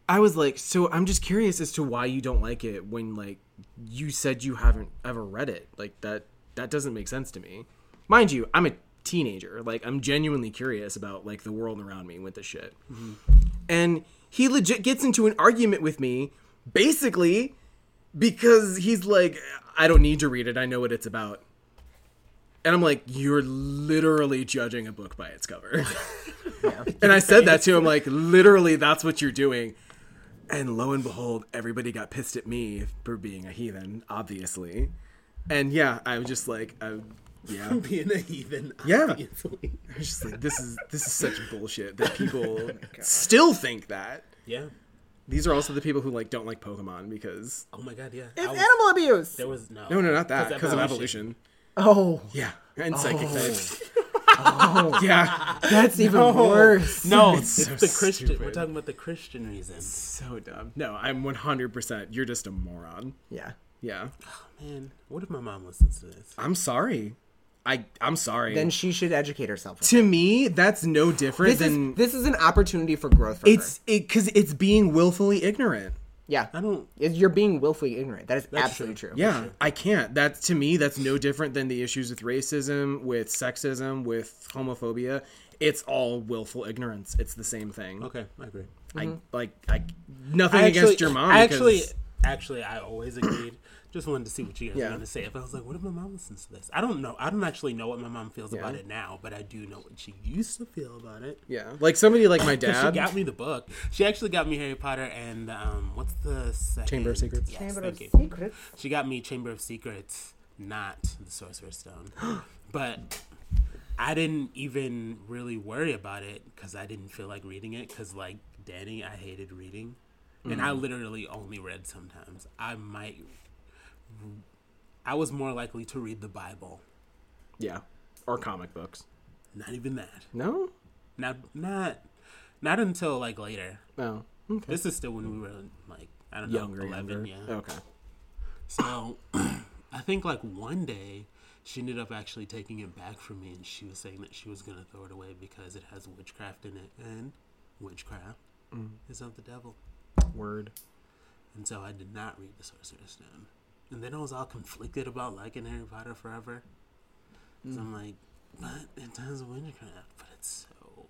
I was like, so I'm just curious as to why you don't like it when like you said you haven't ever read it. Like that that doesn't make sense to me. Mind you, I'm a teenager. Like I'm genuinely curious about like the world around me with this shit. Mm-hmm. And he legit gets into an argument with me basically because he's like I don't need to read it. I know what it's about. And I'm like, you're literally judging a book by its cover. [laughs] And I said that to him, like, literally, that's what you're doing. And lo and behold, everybody got pissed at me for being a heathen, obviously. And yeah, I was just like, I, yeah, [laughs] Being a heathen. Yeah. obviously. was just like, this is this is such bullshit that [laughs] people oh still think that. Yeah. These are also the people who like don't like Pokemon because Oh my god. Yeah. it's was- animal abuse. There was no. no, no, not that because of evolution. Oh, Yeah, and oh. psychic types. [laughs] Oh yeah, that's even worse. No, [laughs] It's it's, so the Christian. We're talking about the Christian reason. so dumb. No, I'm 100. percent You're just a moron. Yeah. Yeah, Oh Man, what if my mom listens to this? I'm sorry. I I'm sorry. Then she should educate herself. to me, that's no different This than is this is an opportunity for growth. For it's it because it's being willfully ignorant. Yeah, I don't. You're being willfully ignorant. That is absolutely true. Yeah, I can't. That's to me, that's no different than the issues with racism, with sexism, with homophobia. It's all willful ignorance. It's the same thing. Okay, I agree. I mm-hmm. like I nothing I against actually- your mom. I actually, actually, I always agreed. Just wanted to see what you guys Yeah. were going to say. If I was like, what if my mom listens to this? I don't know. I don't actually know what my mom feels about it now, but I do know what she used to feel about it. yeah, like somebody like my [laughs] 'Cause She dad. got me the book. She actually got me Harry Potter and um, what's the second? Chamber of Secrets. Yes, Chamber thank of you. Secrets. She got me Chamber of Secrets, not the Sorcerer's Stone. [gasps] but I didn't even really worry about it because I didn't feel like reading it. Because, like Danny, I hated reading. And I literally only read sometimes. I might. I was more likely to read the Bible. yeah, or comic books. Not even that. No, Not not not until like later. no. Okay. This is still when we were like I don't know Younger, eleven. younger. Yeah. Okay. So [clears throat] I think like one day she ended up actually taking it back from me, and she was saying that she was gonna throw it away because it has witchcraft in it, and witchcraft mm. is of the devil. Word. And so I did not read the Sorcerer's Stone. And then I was all conflicted about liking Harry Potter forever. So I'm like, but it does witchcraft, but it's so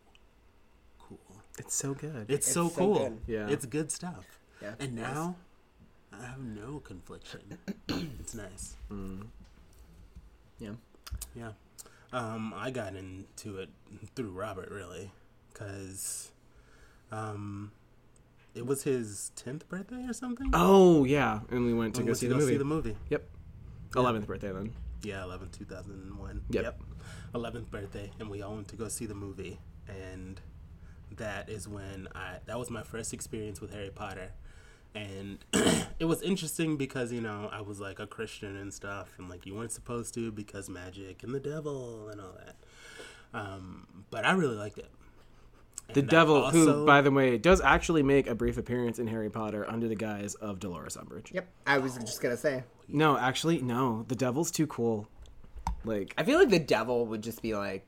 cool. It's so good. It's, so so cool. good. Yeah. It's good stuff. Yeah. And Yes. now I have no confliction. [coughs] it's nice. Yeah. Yeah. Um, I got into it through Robert really, because um, it was his tenth birthday or something. oh yeah, and we went to go see the movie. see the movie. Yep. Eleventh birthday then. Yeah, 11, 2001. Yep. 11th birthday, and we all went to go see the movie. And that is when I, that was my first experience with Harry Potter. And [clears throat] it was interesting because, you know, I was like a Christian and stuff, and like you weren't supposed to because magic and the devil and all that. Um, but I really liked it. The And I devil, who, by the way, does actually make a brief appearance in Harry Potter under the guise of Dolores Umbridge. Yep. I was just gonna say. No, actually, no. The devil's too cool. Like, I feel like the devil would just be like,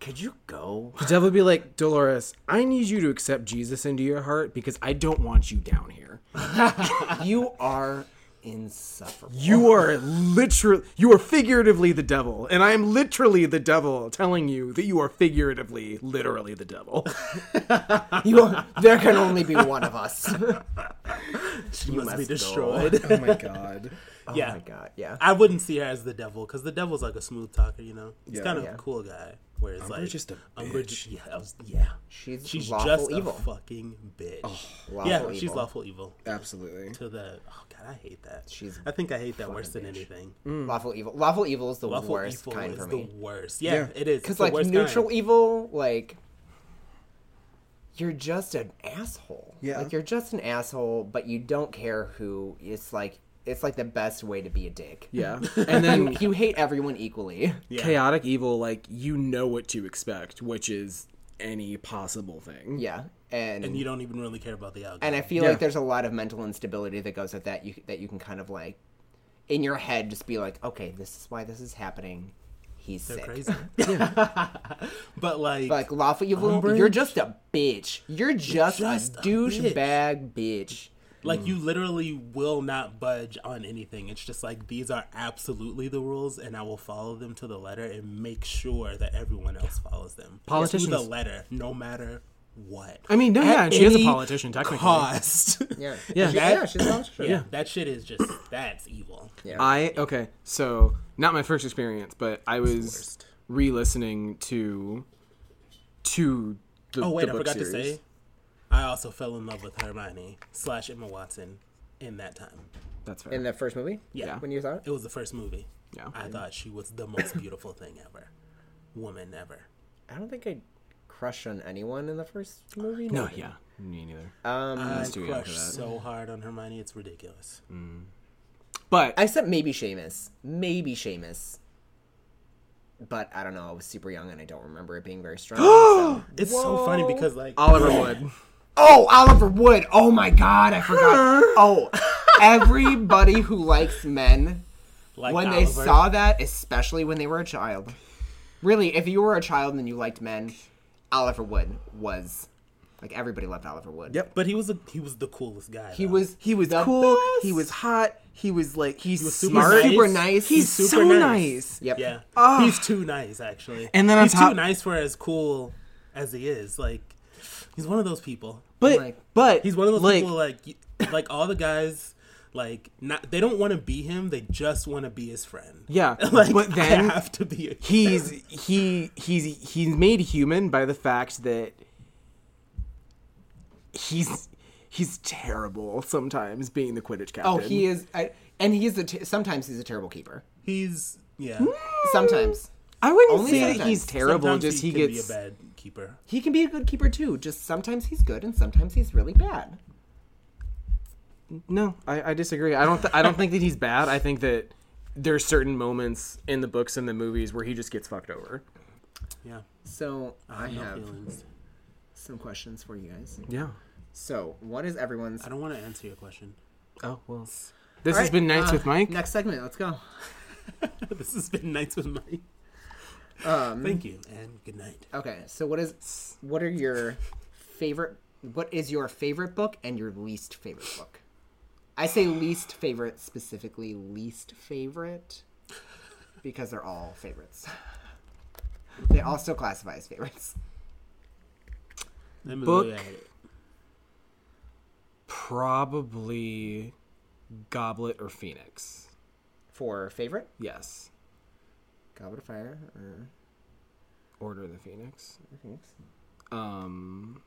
"Could you go?" the devil would be like, Dolores, I need you to accept Jesus into your heart because I don't want you down here. [laughs] you are insufferable. You are literally, you are figuratively the devil, and I am literally the devil telling you that you are figuratively, literally the devil. [laughs] You are, there can only be one of us. [laughs] she you must, be must destroyed. [laughs] oh my god. Oh Yeah. my god. Yeah. I wouldn't see her as the devil because the devil's like a smooth talker, you know. He's Yeah. kind of Yeah. a cool guy. Whereas like just a Umbridge, bitch. yeah, was, yeah, She's, she's lawful just evil. a fucking bitch. Oh, lawful yeah, evil. she's lawful evil. Absolutely. To the oh god, I hate that. She's I think I hate that worse than bitch. anything. Mm. lawful evil. Lawful evil is the Lawful worst evil kind is for the worst. Yeah, Yeah. it is. Because It's the like worst neutral kind. evil, like you're just an asshole. Yeah. Like you're just an asshole, but you don't care who. It's like it's like the best way to be a dick. Yeah. [laughs] And then You, you hate everyone equally. Yeah. chaotic evil, like, you know what to expect, which is any possible thing. Yeah. And and you don't even really care about the outcome. and I feel Yeah. like there's a lot of mental instability that goes with that. You that you can kind of like in your head just be like, okay, this is why this is happening. He's they're sick. crazy. [laughs] [laughs] but like, But, like lawful evil, Umbridge? you're just a bitch. You're just, just a a douchebag bitch. Like you mm. literally will not budge on anything. It's just like these are absolutely the rules, and I will follow them to the letter and make sure that everyone else follows them Politicians to the letter, no matter what. I mean, no, At yeah, and she is a politician, technically. Cost. [laughs] [laughs] Yeah. Yeah. That- yeah, she's not sure. yeah, that shit is just that's evil. Yeah. I okay, so not my first experience, but I was re-listening to to the Oh wait, the I book forgot to say, I also fell in love with Hermione slash Emma Watson in that time. That's fair. In the first movie? Yeah. When you saw it? It was the first movie. Yeah. I thought she was the most beautiful thing ever, woman ever. I don't think I crushed on anyone in the first movie. no, maybe. yeah, me neither. Um, I too young for crushed so hard on Hermione, it's ridiculous. But I said maybe Seamus. Maybe Seamus. But I don't know. I was super young and I don't remember it being very strong. so. [gasps] It's so funny because like Oliver Wood. Oh, Oliver Wood. Oh my god, I forgot. oh, everybody who likes men like when they Oliver, saw that, especially when they were a child. Really, if you were a child and you liked men, Oliver Wood was Like everybody loved Oliver Wood. Yep. But he was a, he was the coolest guy. He though. was He was the cool. best. He was hot. He was like he's was super smart. nice. super nice. He's, super so nice. nice. Yep. Yeah. Ah. He's too nice, actually. And then on he's top- too nice for as cool as he is. Like, he's one of those people. But Like- but He's one of those like, people like like all the guys like not they don't want to be him. They just want to be his friend. Yeah, [laughs] like but then I have to be. A he's he he's he's made human by the fact that he's he's terrible sometimes being the Quidditch captain. Oh, he is, I, and he is a. T- sometimes he's a terrible keeper. he's yeah. Hmm. Sometimes I wouldn't only say that he's terrible. Sometimes just he, can gets be a bad keeper. he can be a good keeper too. Just sometimes he's good, and sometimes he's really bad. no. I, I disagree. I don't th- I don't think that he's bad. I think that there's certain moments in the books and the movies where he just gets fucked over. Yeah. So I no have feelings. some questions for you guys. Yeah. So, what is everyone's? I don't want to answer your question. Oh well. This All has right, been nights uh, with Mike. Next segment. Let's go. [laughs] this has been nights with Mike. Um, Thank you and good night. Okay, so what is what are your favorite what is your favorite book and your least favorite book? I say least favorite specifically least favorite because they're all favorites. They all still classify as favorites. Let me Book. look at it. Probably Goblet or Phoenix. For favorite, Yes. Goblet of Fire or Order of the Phoenix. Phoenix. Um,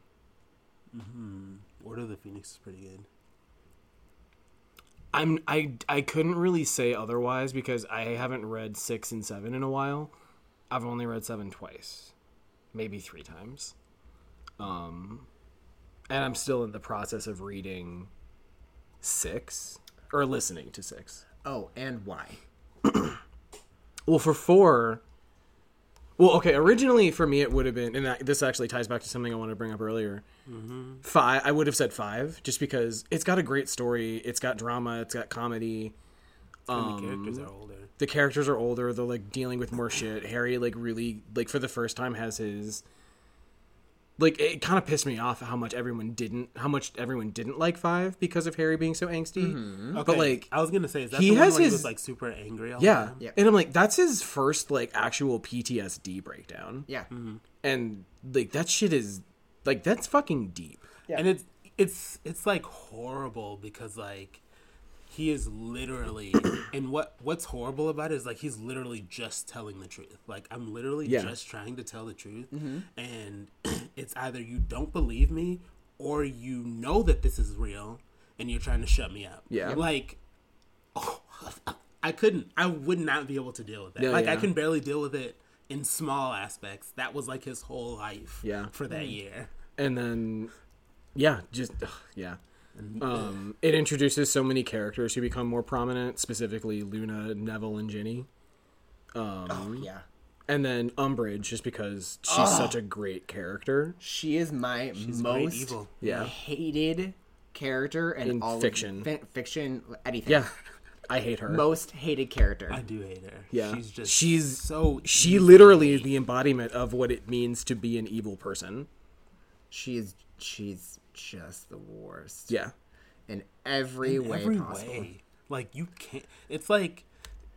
Order of the Phoenix is pretty good. I'm I I couldn't really say otherwise because I haven't read six and seven in a while. I've only read seven twice, maybe three times. Um, and I'm still in the process of reading six or listening to six. Oh, and why? [clears throat] Well, for four. Well, okay. Originally, for me, it would have been, and that, this actually ties back to something I wanted to bring up earlier. Mm-hmm. Five. I would have said five, just because it's got a great story. It's got drama. It's got comedy. And the um, characters are older. The characters are older. They're like dealing with more shit. Harry, like, really, like, for the first time, has his. Like it kind of pissed me off how much everyone didn't, how much everyone didn't like five because of Harry being so angsty. Mm-hmm. Mm-hmm. Okay, But like, I was gonna say, is that he the one has where he his- was like super angry? All the yeah. time? Yep. And I'm like, that's his first like actual PTSD breakdown. Yeah. Mm-hmm. And like that shit is like that's fucking deep. Yeah. and it's it's it's like horrible because like he is literally [coughs] and what what's horrible about it is like he's literally just telling the truth like i'm literally Yeah. just trying to tell the truth mm-hmm. and [clears throat] it's either you don't believe me or you know that this is real and you're trying to shut me up Yeah. like oh, [laughs] i couldn't i would not be able to deal with that Yeah, like i yeah. can barely deal with it in small aspects that was like his whole life Yeah. for that mm. year And then yeah, just ugh, yeah. Um, it introduces so many characters who become more prominent, specifically Luna, Neville, and Ginny. Oh, yeah. And then Umbridge, just because she's such a great character. She is my great most evil. Yeah. hated character in, In all fiction. Of, fi- fiction, anything. Yeah, I hate her. Most hated character. I do hate her. Yeah. she's just She's- so she literally is the embodiment of what it means to be an evil person. She is. She's just the worst. Yeah. In every in way every possible. way. Like you can't. It's like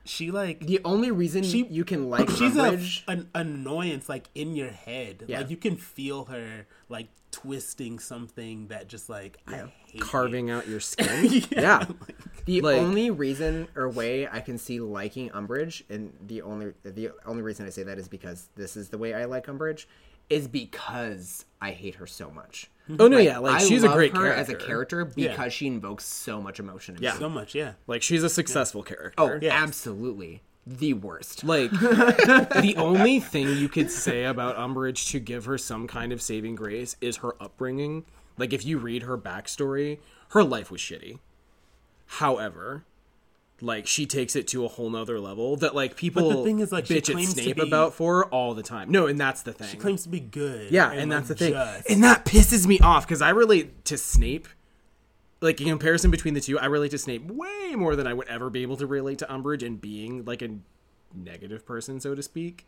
she like The only reason She- you can like she's a, an annoyance like in your head. Yeah. Like you can feel her like twisting something that just like I hate Carving you. out your skin. [laughs] yeah. [laughs] the like- only reason or way I can see liking Umbridge, and the only the only reason I say that is because this is the way I like Umbridge, is because I hate her so much. Oh no, yeah, like I she's a great her character. as a character because Yeah. she invokes so much emotion. In Yeah. me. so much. Yeah. Like she's a successful character. Oh, Yes. absolutely the worst. Like [laughs] the only thing you could say about Umbridge to give her some kind of saving grace is her upbringing. Like if you read her backstory, her life was shitty. However, like she takes it to a whole nother level that like people thing is, like, bitch at claims Snape be- about for all the time. No, and that's the thing. She claims to be good. Yeah, and, that's the thing. just- And that pisses me off because I relate to Snape. Like in comparison between the two, I relate to Snape way more than I would ever be able to relate to Umbridge and being like a negative person, so to speak.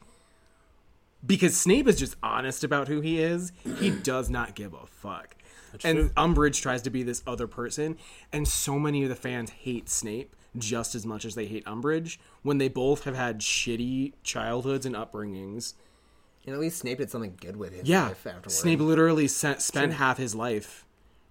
because Snape is just honest about who he is. He does not give a fuck. And Umbridge tries to be this other person, and so many of the fans hate Snape just as much as they hate Umbridge when they both have had shitty childhoods and upbringings. And at least Snape did something good with his Yeah, life afterwards. Snape literally sent, spent half his life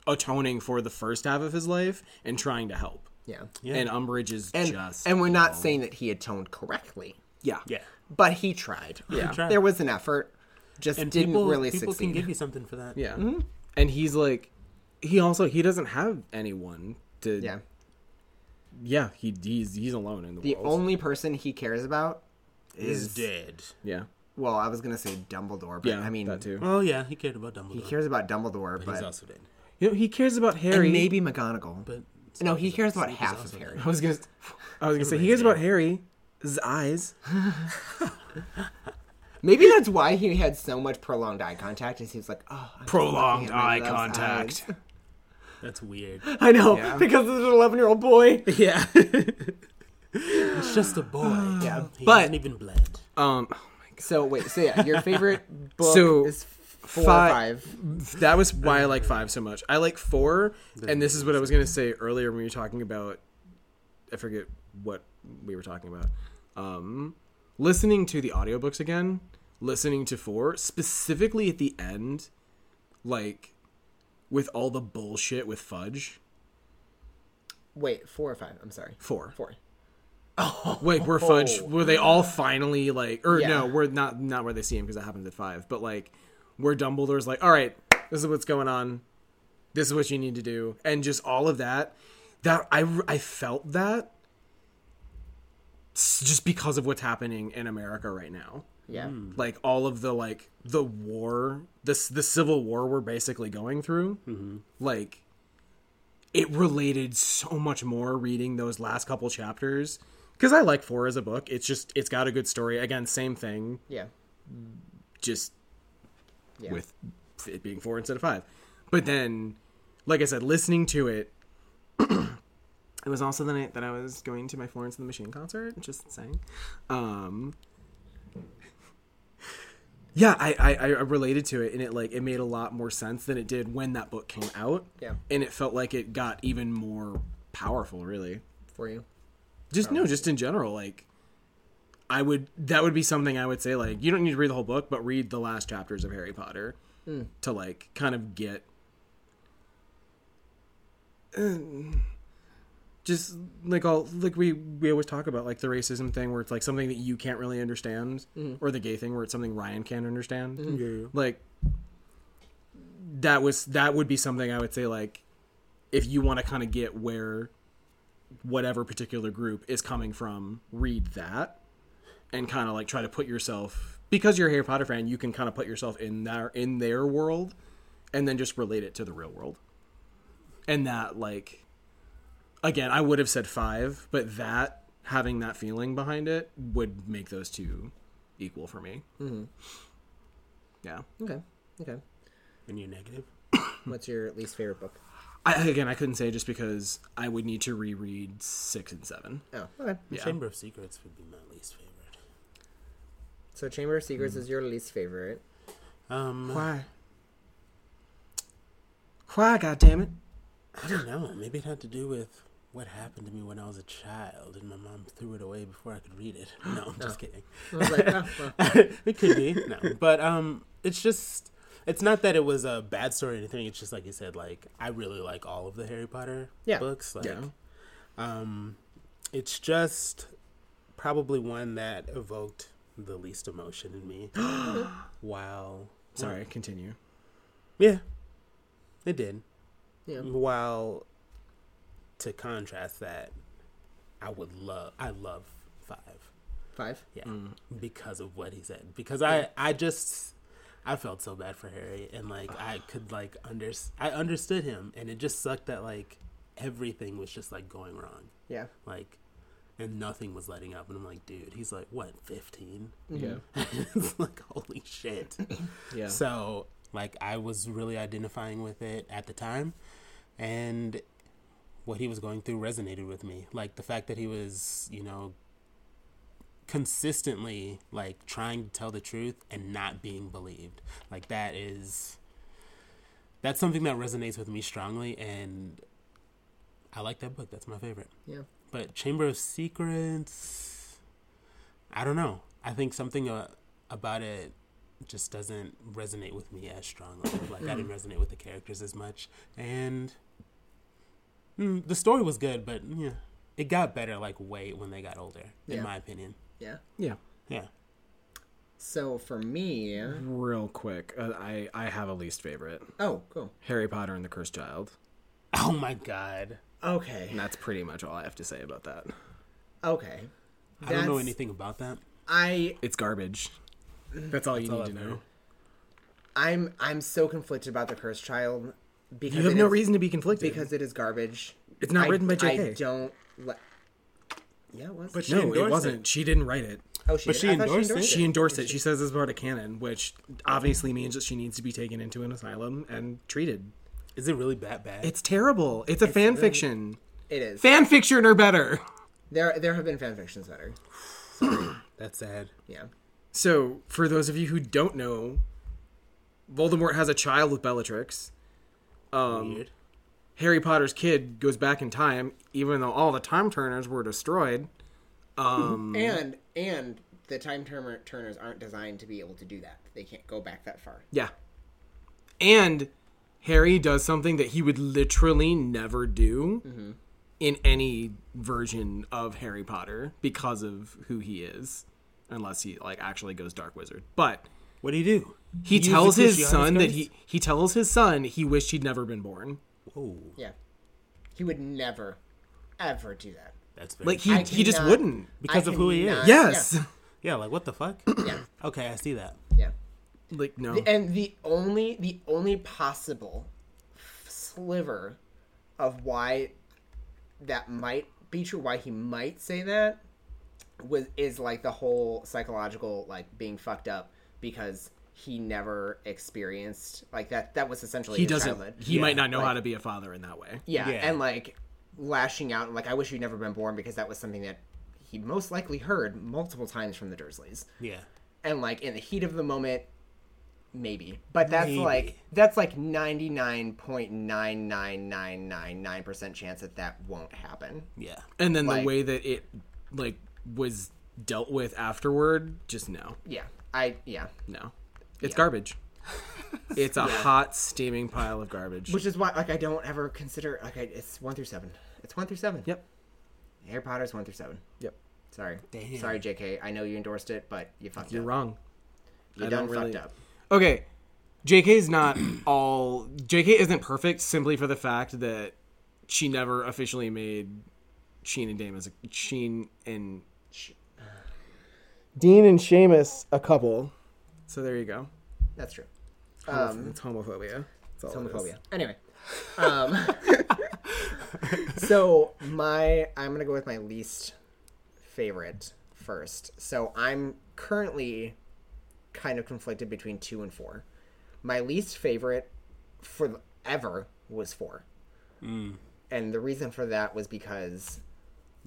atoning for the first half of his life and trying to help. Yeah. yeah. And Umbridge is And, just and we're not saying that he atoned correctly, yeah, Yeah. but he tried. Yeah. tried. There was an effort. Just And didn't people, really people succeed. can give you something for that. yeah. Mm-hmm. And he's like, he also he doesn't have anyone to. yeah. yeah. He he's he's alone in the, The world. The only person he cares about Is is dead. yeah, well, I was gonna say Dumbledore, but yeah. I mean that too. Oh yeah, he cared about Dumbledore. he cares about Dumbledore, He's but he's also dead. You know, he cares about Harry. and maybe McGonagall. But no, he cares about half of Harry. I was gonna, I was gonna say he cares about Harry's eyes. [laughs] Maybe that's why he had so much prolonged eye contact. Is he was like, oh, I'm Prolonged looking at my eye contact. eyes. [laughs] That's weird. I know Yeah. because it's an eleven-year-old boy. Yeah. [laughs] It's just a boy. [sighs] Yeah, He but- hasn't even bled. um, So wait, so yeah, your favorite [laughs] book So, is four fi- or five. that was why I like five so much. I like four, and this is what I was gonna say earlier when we were talking about. I forget what we were talking about. Um, listening to the audiobooks again, listening to four specifically at the end, like with all the bullshit with Fudge. Wait, four or five? I'm sorry, Four. four. Oh, [laughs] Wait, were Fudge? Were they all finally like? Or Yeah. no, we're not not where they see him because that happens at five. But like, where Dumbledore's like, all right, this is what's going on. This is what you need to do, and just all of that. That I I felt that just because of what's happening in America right now. Yeah, hmm. Like all of the like the war, this the civil war we're basically going through. Mm-hmm. Like it related so much more reading those last couple chapters because I like four as a book. It's just it's got a good story. Again, same thing, yeah, just yeah. with it being four instead of five. But then, like I said, listening to it, it was also the night that I was going to my Florence and the Machine concert. Just saying. Um, [laughs] yeah, I, I I related to it, and it like it made a lot more sense than it did when that book came out. Yeah. and it felt like it got even more powerful. Really, for you. just no, just in general, like. I would that would be something I would say like you don't need to read the whole book, but read the last chapters of Harry Potter to like kind of get [clears throat] just like all like we we always talk about like the racism thing where it's like something that you can't really understand mm-hmm. or the gay thing where it's something Ryan can't understand. Mm-hmm. Like that was that would be something I would say like if you want to kind of get where whatever particular group is coming from, read that and kind of like try to put yourself because you're a Harry Potter fan, you can kind of put yourself in their in their world and then just relate it to the real world. And that like again, I would have said 5, but that having that feeling behind it would make those two equal for me. Mm-hmm. Yeah. Okay, okay. And you're negative. [coughs] What's your least favorite book? I, again, I couldn't say just because I would need to reread 6 and 7. Oh, okay. Yeah. Chamber of Secrets would be my least favorite. So Chamber of Secrets is your least favorite. Um, Why? Why, God damn goddammit? I don't know. Maybe it had to do with what happened to me when I was a child, and my mom threw it away before I could read it. [gasps] No, I'm just kidding. I was like, oh, well. [laughs] it could be no, but um, it's just it's not that it was a bad story or anything. It's just like you said, like I really like all of the Harry Potter Yeah. books. Like, Yeah. um, it's just probably one that evoked the least emotion in me. [gasps] while Sorry, continue. yeah, it did. Yeah. While to contrast that, I would love I love five. Five. Yeah, Mm. because of what he said. Because I, I just, I felt so bad for Harry, and like I [sighs] could like under, I understood him, and it just sucked that like everything was just like going wrong, Yeah. like, and nothing was letting up, and I'm like, dude, he's like what, 15? Yeah. [laughs] it's like holy shit. Yeah. So like I was really identifying with it at the time, and what he was going through resonated with me. Like the fact that he was, you know, consistently like trying to tell the truth and not being believed. Like that is that's something that resonates with me strongly and I like that book. That's my favorite. Yeah. But Chamber of Secrets I don't know. I think something uh, about it just doesn't resonate with me as strongly. Like I didn't resonate with the characters as much and mm, the story was good, but yeah, it got better like way when they got older, in my opinion. Yeah. Yeah. Yeah. So for me, Real quick, uh, I I have a least favorite: oh, cool. Harry Potter and the Cursed Child. Oh my god. Okay. And that's pretty much all I have to say about that. Okay. I don't know anything about that. I It's garbage. That's all you all need I've to know. I'm I'm so conflicted about the cursed child because You have no is- reason to be conflicted because it is garbage. It's not I- written by J.K. I don't. Le- yeah, it was. But she no, it wasn't. She didn't write it. oh, she, but did? she I thought endorsed it. She endorsed it. She says it's part of canon, which obviously means that she needs to be taken into an asylum and treated. Is it really that bad? It's terrible. It's a fan fiction. It is. Fan fiction or better. there, there have been fan fictions better. [clears throat] That's sad. Yeah. So, for those of you who don't know, Voldemort has a child with Bellatrix. Um. Harry Potter's kid goes back in time, even though all the time turners were destroyed. Um, [laughs] And and the time turner turners aren't designed to be able to do that. They can't go back that far. yeah. And Harry does something that he would literally never do in any version of Harry Potter because of who he is, unless he like actually goes dark wizard. But What do you do? he Use the tells his Cruciatus son that he he tells his son he wished he'd never been born. Whoa, Yeah. He would never, ever do that. that's very Like he I he just wouldn't. because I of who he is. cannot- Yes. [laughs] Yeah, like what the fuck? Yeah. [clears throat] okay, I see that. Yeah. like no. And the only the only possible sliver of why that might be true, why he might say that, was is like the whole psychological like being fucked up because he never experienced like that. That was essentially He his doesn't. childhood. He Yeah, might not know like- how to be a father in that way. Yeah, Yeah. and like lashing out, and like I wish you'd never been born because that was something that he most likely heard multiple times from the Dursleys Yeah. and like in the heat of the moment maybe but that's Maybe. like that's like 99.99999% chance that that won't happen Yeah. And then the way that it like was dealt with afterward, just no, yeah i yeah no. It's garbage. [laughs] It's a hot steaming pile of garbage. which is why like i don't ever consider like I, it's one through seven it's one through seven Yep. harry potter's one through seven Yep. sorry Damn. sorry jk i know you endorsed it but you fucked You're up wrong. you I done don't really- fucked up Okay. JK's not [clears throat] all JK isn't perfect simply for the fact that she never officially made Sheen and Dame as a Sheen and Dean and Seamus a couple. So there you go. that's true Um, it's homophobia. That's all it is. homophobia. Anyway, um, [laughs] so my I'm gonna go with my least favorite first. So I'm currently kind of conflicted between two and four. My least favorite for ever was four, and the reason for that was because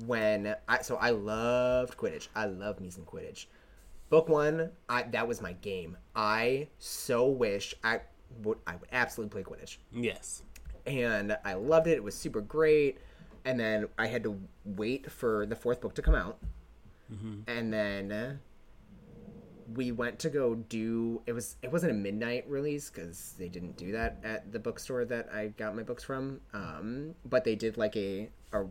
when I so I loved Quidditch. I love me some Quidditch. Book one, I that was my game. I so wish I would I would absolutely play Quidditch Yes. and I loved it. It was super great. And then I had to wait for the fourth book to come out, and then we went to go do. It was it wasn't a midnight release because they didn't do that at the bookstore that I got my books from. Um, but they did like a a.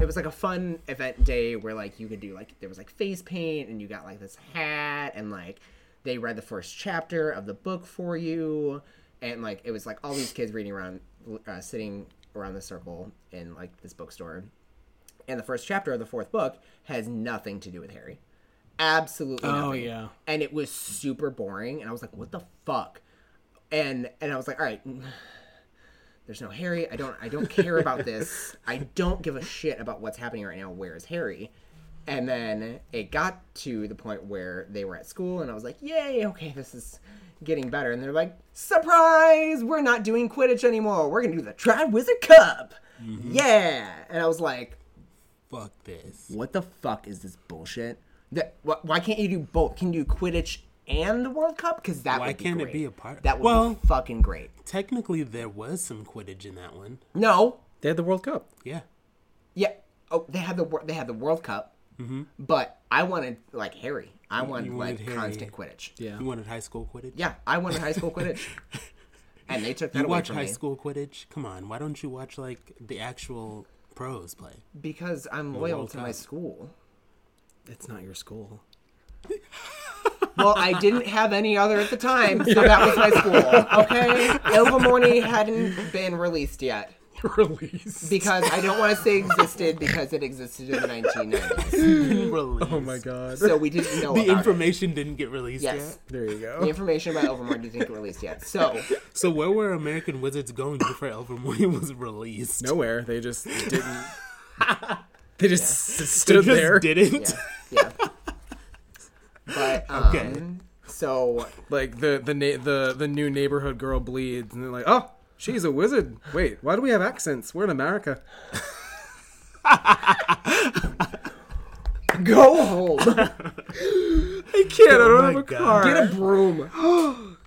It was like a fun event day where like you could do like there was like face paint and you got like this hat and like they read the first chapter of the book for you. And like it was like all these kids reading around uh, sitting around the circle in like this bookstore. And the first chapter of the fourth book has nothing to do with harry. Absolutely Oh, nothing. yeah. and it was super boring. And i was like what the fuck? And and i was like all right there's no harry i don't i don't care about [laughs] this i don't give a shit about what's happening right now where's harry and then it got to the point where they were at school, and I was like, "Yay! Okay, this is getting better." And they're like, "Surprise! We're not doing Quidditch anymore. We're gonna do the Triwizard Cup." Mm-hmm. Yeah, and I was like, Fuck this. "What the fuck is this bullshit?" That, wh- why can't you do both? Can you do Quidditch and the World Cup? Because that Why would be can't it be a part- That would Well- be fucking great. Technically, there was some Quidditch in that one. No, They had the World Cup. Yeah. yeah. Oh, they had the wor- they had the World Cup, but I wanted like Harry. I wanted, Mm-hmm. wanted like Harry. constant Quidditch. Yeah. You wanted high school Quidditch? Yeah, I wanted high school Quidditch, [laughs] and they took that You away watch from high me school Quidditch? Come on, why don't you watch like the actual pros play? because I'm loyal World to my school. It's not your school. [laughs] Well, I didn't have any other at the time, so that was my school. Okay, Ilvermorny hadn't been released yet [laughs] Release. because I don't want to say existed because it existed in the 1990s. Released. Oh my god. So we didn't know The about information didn't get released It. yet. There you go. the information about Ilvermorny didn't get released yet. So So where were American Wizards going before Ilvermorny [laughs] was released? Nowhere. They just didn't. [laughs] They just s- They stood just there. didn't. yeah, yeah. But um, Okay. So Like the the na- the the new neighborhood girl bleeds, and they're like, "Oh, she's a wizard." Wait, why do we have accents? We're in America. [laughs] go home, [laughs] I can't. I don't Oh have a God. car. get a broom. [gasps]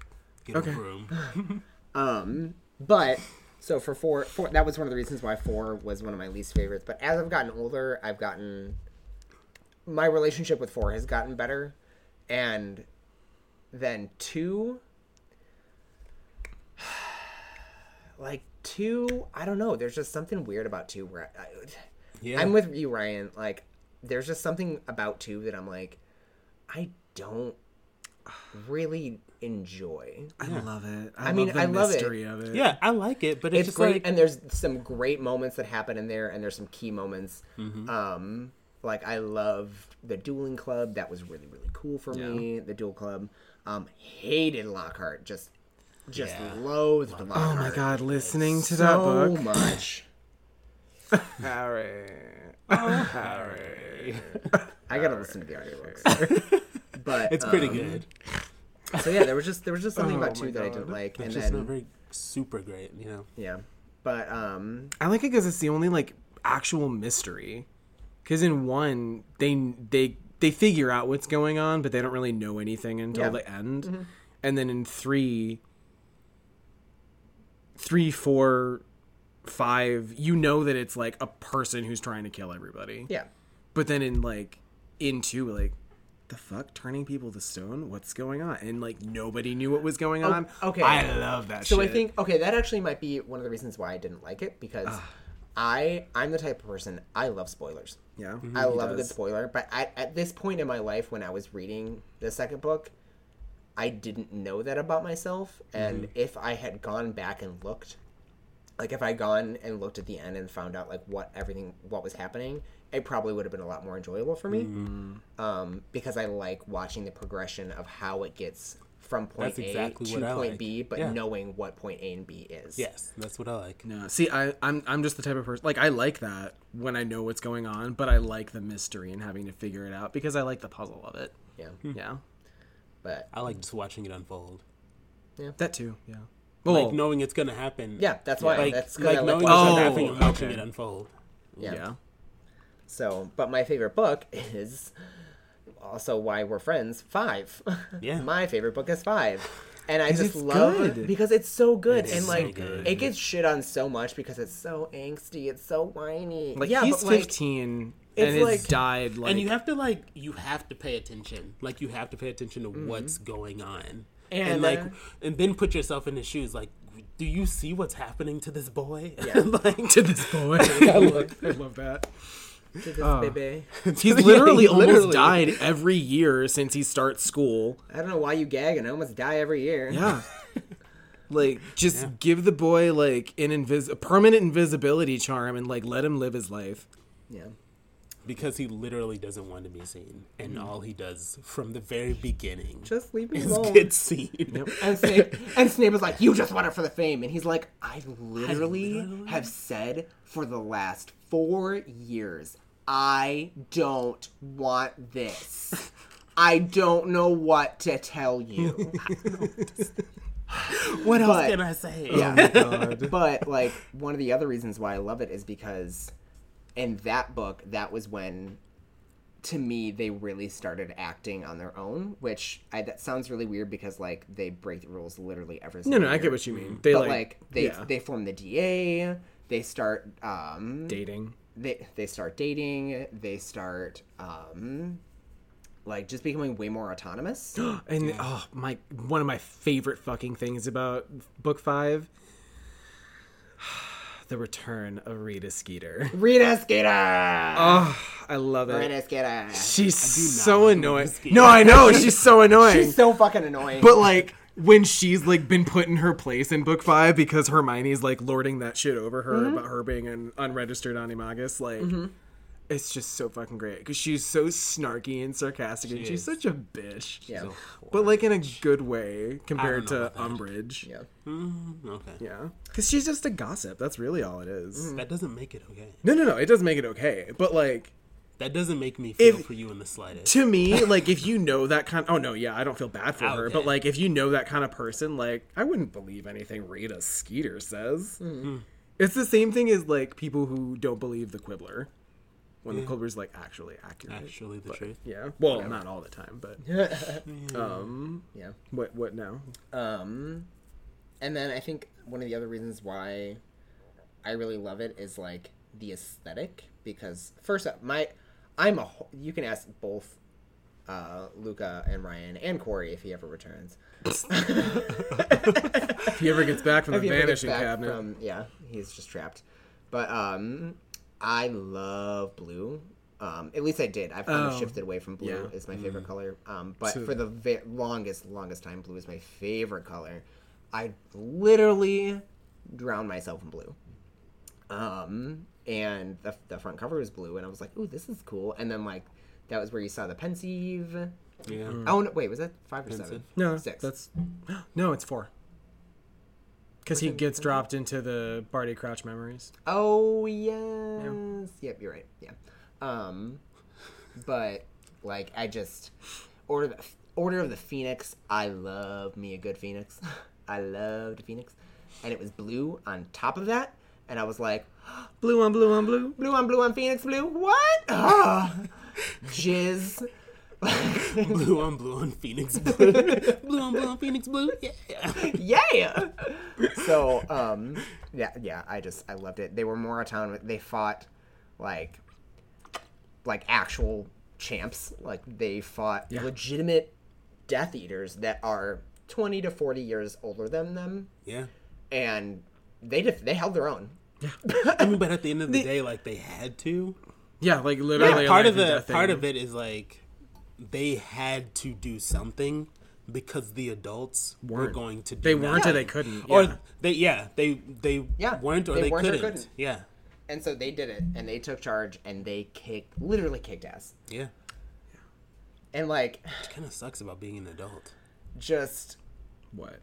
Get Okay. a room. [laughs] Um, but so for four, four, that was one of the reasons why four was one of my least favorites. But as I've gotten older, I've gotten my relationship with four has gotten better, and then two, [sighs] like two, I don't know. There's just something weird about two where I, Yeah. I'm with you, Ryan. Like, there's just something about two that I'm like, I don't really enjoy. I love it. I, I mean, love the I love it. mystery of it. yeah, I like it, but it's, it's just great like and there's some great moments that happen in there and there's some key moments Mm-hmm. um like i love the dueling club that was really really cool for me the duel club um hated lockhart just just Yeah. loathed lockhart Oh my god, listening to so that book. So much Harry. [laughs] Oh, Harry. [laughs] i gotta listen to the audiobooks but It's pretty um, good. so yeah there was just there was just something Oh about my two that i didn't like and just then not very super great, you know. yeah but um I like it because it's the only like actual mystery. Because in one, they they they figure out what's going on, but they don't really know anything until Yeah. the end. Mm-hmm. And then in three, three, four, five, you know that it's like a person who's trying to kill everybody. yeah But then in like in two, like the fuck, turning people to stone? What's going on? And like nobody knew what was going oh, on. okay. I love that. So I think okay, that actually might be one of the reasons why I didn't like it because I I'm the type of person I love spoilers. Yeah, I love a good spoiler, but I, at this point in my life when I was reading the second book, I didn't know that about myself, and Mm-hmm. if I had gone back and looked, like if I had gone and looked at the end and found out like what everything what was happening, it probably would have been a lot more enjoyable for me, Mm-hmm. um, because I like watching the progression of how it gets from point That's A exactly to point like. B, but Yeah. knowing what point A and B is. Yes, that's what I like. No, see, I, I'm I'm just the type of person like I like that when I know what's going on, but I like the mystery and having to figure it out because I like the puzzle of it. yeah, hmm. Yeah, but I like just watching it unfold. Yeah, that too. Yeah. like knowing it's gonna happen. yeah, that's why Like, that's 'cause like I like knowing it's gonna happen and watching okay. it unfold. Yeah. yeah. So, but my favorite book [laughs] is also why we're friends. Five. [laughs] Yeah. my favorite book is Five, and I just love good. because it's so good It and is so like good. it gets shit on so much because it's so angsty, it's so whiny. Like yeah, he's but like 15 it's and has like- died like and you have to like you have to pay attention. Like you have to pay attention to what's going on. And, And, like uh, and then put yourself in his shoes like do you see what's happening to this boy? Yeah. [laughs] like to this boy. [laughs] I love, I love that. To this uh, Oh. baby. [laughs] He's [laughs] literally he almost literally- died every year since he starts school. I don't know why you gag and I almost die every year. Yeah. [laughs] Like just give the boy like an invis a permanent invisibility charm and like let him live his life. yeah. because he literally doesn't want to be seen. And mm-hmm. all he does from the very beginning Just leave me is alone. get seen. And Snape, and Snape is like, "You just want it for the fame," and he's like, "I literally have said for the last four years, I don't want this. I don't know what to tell you." [laughs] [sighs] What else But- can I say? Yeah. [laughs] but like one of the other reasons why I love it is because in that book, that was when to me they really started acting on their own, which I, that sounds really weird because like they break the rules literally every No, single no, I year. get what you mean. They but like, like, they yeah, they form the DA, they start um dating. They they start dating, they start um like just becoming way more autonomous. [gasps] And oh my, one of my favorite fucking things about book five, [sighs] the return of Rita Skeeter. [laughs] Rita Skeeter. Oh, I love it. Rita Skeeter. She's so annoying. No, I know she's so [laughs] annoying. She's so fucking annoying. but like when she's like been put in her place in book five because Hermione's like lording that shit over her Mm-hmm. about her being an unregistered animagus, like. It's just so fucking great because she's so snarky and sarcastic, and she's is. such a bitch. yeah. So but like in a good way compared to about. Umbridge. Yeah. Mm, okay. Yeah, because she's just a gossip. That's really all it is. That doesn't make it okay. No, no, no. It does make it okay, but like That doesn't make me feel If- for you in the slightest. to me, like if you know that kind. oh no, yeah, I don't feel bad for her, but like if you know that kind of person, like I wouldn't believe anything Rita Skeeter says. It's the same thing as like people who don't believe the Quibbler when the Quibbler's like actually accurate. Actually, the truth. Yeah, well, not all the time, but [laughs] um, Yeah. what what now? Um, and then I think one of the other reasons why I really love it is like the aesthetic because first up, my I'm a you can ask both uh, Luca and Ryan and Corey if he ever returns. [laughs] If he ever gets back from the vanishing cabinet, from- yeah, he's just trapped. But um, I love blue. Um, at least I did. I've kind Oh, of shifted away from blue. yeah. Is my favorite color. Um, but So- for the ve- longest, longest time, blue is my favorite color. I literally drowned myself in blue. Um, and the, the front cover was blue, and I was like, "Ooh, this is cool." And then like, that was where you saw the Pensieve. Yeah. Oh no, wait, was that five or seven? No, six. That's [gasps] no, it's four. Because he gets dropped into the Barty Crouch memories. Oh yes. Yep, you're right. Yeah. Um but like I just Order the Order of the Phoenix. I love me a good Phoenix. [laughs] I loved Phoenix. And it was blue on top of that. And I was like, Blue on blue on blue. blue on blue on Phoenix blue? What? Ah. Jizz. [laughs] blue on blue on Phoenix [laughs] blue. blue on blue on Phoenix blue. Yeah. yeah. So, um, yeah, yeah. I just I loved it. They were more autonomous. They fought like like actual champs. Like they fought Yeah. legitimate Death Eaters that are twenty to forty years older than them, Yeah. and they def- they held their own. I mean, but at the end of the [laughs] day, like they had to. Yeah, like literally. Yeah, part of the part of it is like they had to do something because the adults were Weren't. going to. Do They weren't that. or they couldn't. Or they yeah they they Yeah, weren't or they they, weren't or couldn't. couldn't. Yeah. And so they did it, and they took charge, and they kicked, literally kicked ass. Yeah. And like, It kind of sucks about being an adult. [sighs] just what?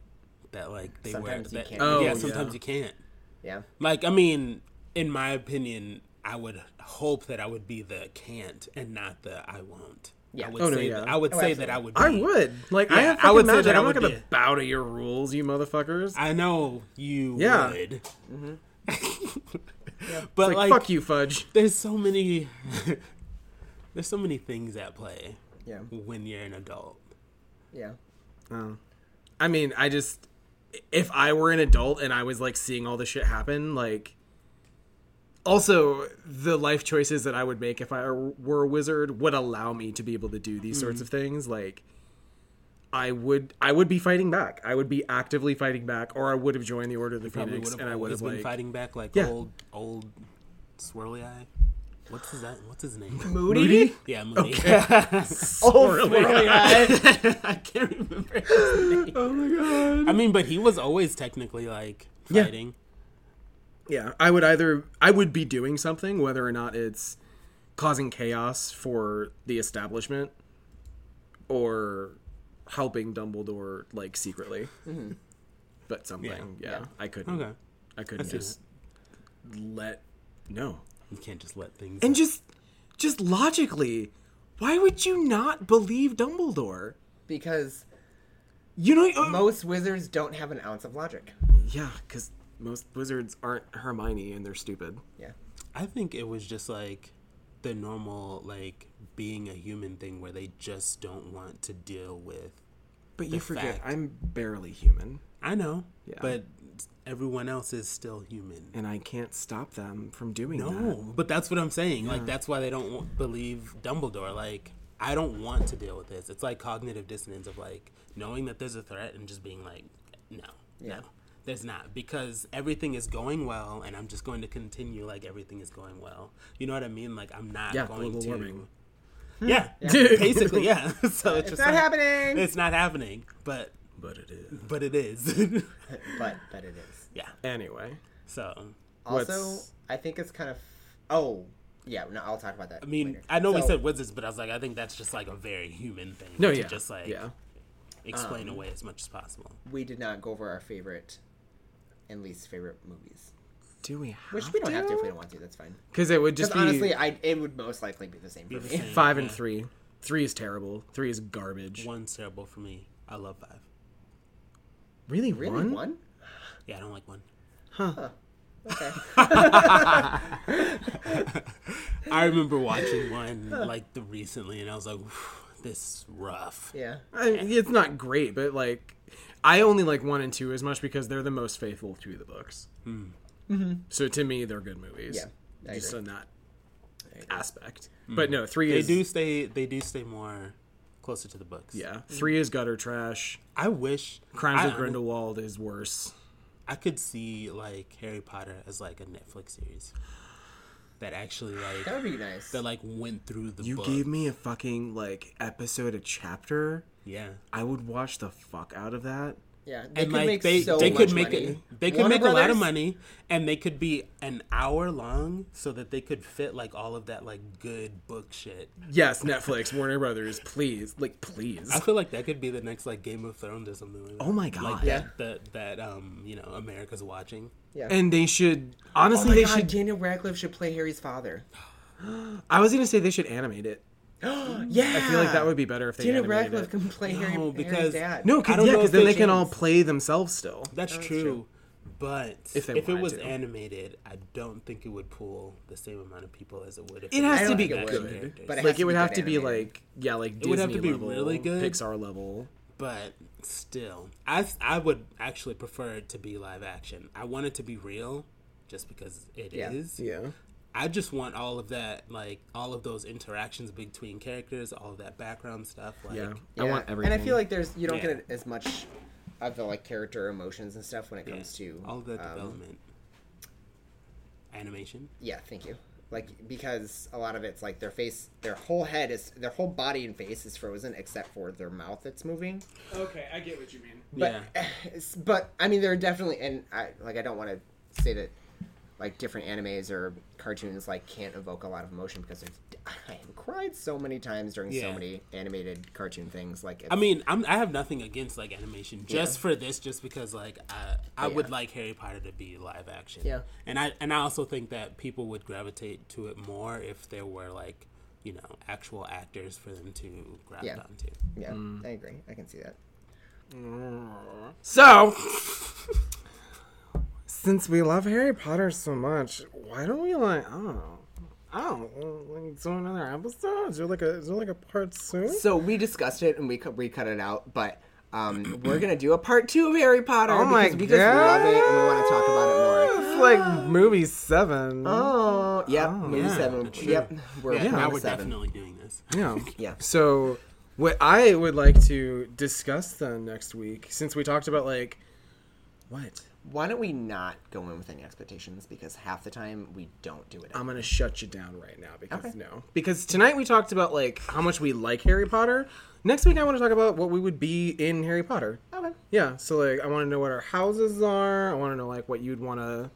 That like they Sometimes were. you That, can't. Oh, yeah, yeah. sometimes you can't. yeah, Like I mean, in my opinion, I would hope that I would be the can't and not the I won't. Yeah. I would Oh, no, say yeah. that I would Oh, say that I would. Be, I would. Like I have I fucking would say that I I'm not gonna be- bow to your rules, you motherfuckers. I know you Yeah. would. Mm-hmm. [laughs] It's But like, like, fuck you, Fudge. there's so many [laughs] there's so many things at play yeah, when you're an adult. yeah. Oh. I mean, I just if I were an adult and I was like seeing all this shit happen, like also the life choices that I would make if I were a wizard would allow me to be able to do these sorts Mm-hmm. of things. Like I would, I would be fighting back. I would be actively fighting back, or I would have joined the Order of the Phoenix, would and I would have been like fighting back like Yeah. old old swirly eye. What's his that? What's his name? Moody. Yeah, Moody. Okay. [laughs] [laughs] Oh, really? [laughs] I can't remember. oh my god. I mean, but he was always technically like Yeah. fighting. Yeah, I would either I would be doing something, whether or not it's causing chaos for the establishment or helping Dumbledore like secretly. Mm-hmm. But something, yeah, Yeah. I couldn't. Okay. I couldn't see just let no, You can't just let things. and just just logically, why would you not believe Dumbledore? because You know, uh, most wizards don't have an ounce of logic. yeah, because most wizards aren't Hermione and they're stupid. Yeah. I think it was just like the normal like being a human thing where they just don't want to deal with. But The you forget, fact- I'm barely human, I know, Yeah. but everyone else is still human. and I can't stop them from doing that. No, but that's what I'm saying. Like that's why they don't believe Dumbledore. Like I don't want to deal with this. It's like cognitive dissonance of like knowing that there's a threat and just being like, no, Yeah. no, there's not because everything is going well, and I'm just going to continue like everything is going well. You know what I mean? Like I'm not Yeah, going global to. warming. Yeah, hmm. basically, yeah. [laughs] so it's, It's just not like- happening. It's not happening, but But it is. but it is. [laughs] but but it is. yeah. Anyway, So Also, What's- I think it's kind of. Oh, yeah. No, I'll talk about that. I mean, later. I know we said wizards, but I was like, I think that's just like a very human thing. no, to yeah, Just like yeah. explain Um, away as much as possible. we did not go over our favorite and least favorite movies, Do we have which we don't have to if we don't want to. That's fine. Because it would just be honestly, I it would most likely be the same Be for the me. same. five and three. Three is terrible. Three is garbage. One's terrible for me. I love five. Really, Really, one? one? Yeah, I don't like one. Huh. Okay. [laughs] I remember watching one like the recently, and I was like, "This rough." Yeah. I, it's not great, but like, I only like one and two as much because they're the most faithful to the books. Hmm. Mm-hmm. So to me, they're good movies. Yeah, I just agree. in that aspect. Hmm. But no, three They is do stay. They do stay more closer to the books. yeah. Three is gutter trash. I wish Crimes I, of Grindelwald is worse. I could see like Harry Potter as like a Netflix series that actually like That would be nice. that like went through the. You book. gave me a fucking like episode a chapter. yeah. I would watch the fuck out of that. Yeah, they and could like make they so they much could make money. it they could Warner make a lot of Brothers? money and they could be an hour long so that they could fit like all of that like good book shit Yes, Netflix, Warner Brothers, please, like please. i feel like that could be the next like game of thrones or something like that. Oh my God. like Yeah. that, that um you know america's watching Yeah. And they should oh honestly my they God, should. Daniel Radcliffe should play Harry's father. [gasps] I was gonna say they should animate it. Yeah, [gasps] I feel like that would be better if they Daniel animated Radcliffe it. can play Harry, No, Harry's because- dad. No, I cause, don't yeah, know because if then they they can all changed. play themselves still. that's that's true, true. but If they if, it wanted was to. animated i don't think it would pull the same amount of people as it would if It was has to be think it would, characters. but it has like to it would be have good to be animated. like yeah, like Disney would have to be level, really good. Pixar level. but still i i would actually prefer it to be live action i want it to be real just because it is. Yeah. Yeah. I just want all of that, like all of those interactions between characters, all of that background stuff. Like, Yeah. Yeah. I want everything. And I feel like there's you don't Yeah. get as much of the like character emotions and stuff when it yeah, comes to all the that um, development, animation. Yeah, thank you. Like because a lot of it's like their face, their whole head is, their whole body and face is frozen except for their mouth that's moving. Okay, I get what you mean. But, yeah, [sighs] but I mean, there are definitely, and I like I don't want to say that like different animes or cartoons like can't evoke a lot of emotion because there's, [laughs] I have cried so many times during so many animated cartoon things. Like, I mean, I'm, I have nothing against like animation, just Yeah. for this, just because like I, I Yeah. would like Harry Potter to be live action. Yeah. and I and I also think that people would gravitate to it more if there were like you know actual actors for them to grab Yeah. onto. yeah, Mm. I agree. I can see that. So, [laughs] since we love Harry Potter so much, why don't we like? I don't know. I don't know, like do another episode. Is there like a is there like a part soon? So we discussed it and we cut, we cut it out, but um, we're gonna do a part two of Harry Potter. Oh my because we just love it and we want to talk about it more. It's like movie seven. Oh, yep, movie yeah, seven. that's Yep, we're Yeah, now we're seven. definitely doing this. Yeah. [laughs] Yeah. So, what I would like to discuss then next week, since we talked about like, what? Why don't we not go in with any expectations? Because half the time we don't do it. I'm gonna shut you down right now because Okay. no, because tonight we talked about like how much we like Harry Potter. Next week I want to talk about what we would be in Harry Potter. Okay. Yeah, so like I want to know what our houses are. I want to know like what you'd want to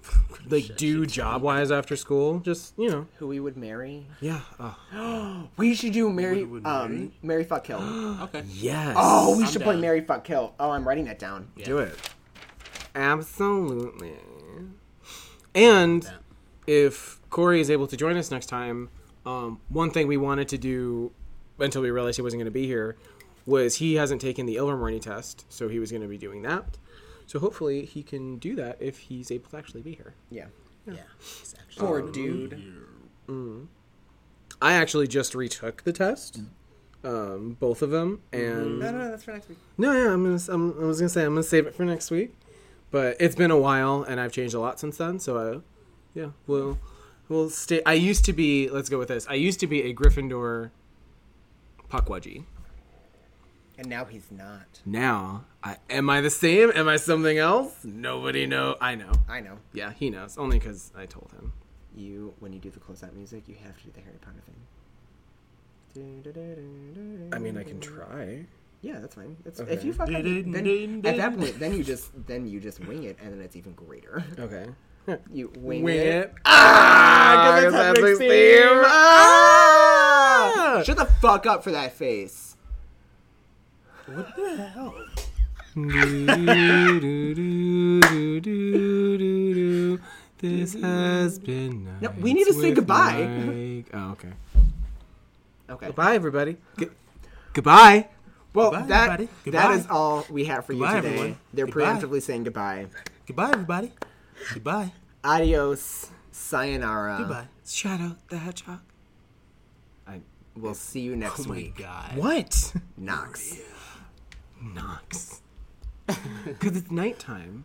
[laughs] like do job wise after school. Just you know, Who we would marry? yeah. Oh. [gasps] We should do marry. would um, marry? Mary fuck kill. [gasps] Okay. Yes. oh, we I'm should play down. marry fuck kill. Oh, I'm writing that down. do it. Absolutely. And Yeah. if Corey is able to join us next time, um, one thing we wanted to do until we realized he wasn't going to be here was he hasn't taken the Ilvermorny test, so he was going to be doing that. So hopefully he can do that if he's able to actually be here. Yeah. Yeah. It's actually- Poor dude. I actually just retook the test, um, both of them, and No, no, no, that's for next week. no, yeah, I'm gonna. I'm, I was gonna say I'm gonna save it for next week, but it's been a while and I've changed a lot since then. So, I, yeah, we'll we'll stay. I used to be. Let's go with this. I used to be a Gryffindor Pukwudgie. And now he's not. Now, I, am I the same? Am I something else? Nobody know. I know. I know. Yeah, he knows. Only because I told him. You, when you do the closeout music, you have to do the Harry Potter thing. I mean, I can try. Yeah, that's fine. It's, Okay. If you fuck up, then at that point, then you just then you just wing it, and then it's even greater. [laughs] Okay. [laughs] You wing, Wing it. it. Ah, Ah, 'cause it's 'cause Hedwig's Hedwig's theme. theme. Ah! Shut the fuck up for that face. What the hell? [laughs] This has been. No, we need to say goodbye. Mike. Oh, okay. Okay. Goodbye, everybody. Gu- goodbye. Well, Goodbye, that everybody. Goodbye. is all we have for Goodbye, you today. everyone. They're Goodbye. preemptively saying goodbye. Goodbye, everybody. Goodbye. Adios. Sayonara. Goodbye. Shadow the Hedgehog. I, we'll see you next Oh week. god. What? [laughs] Nox. Nox. [laughs] Because it's nighttime.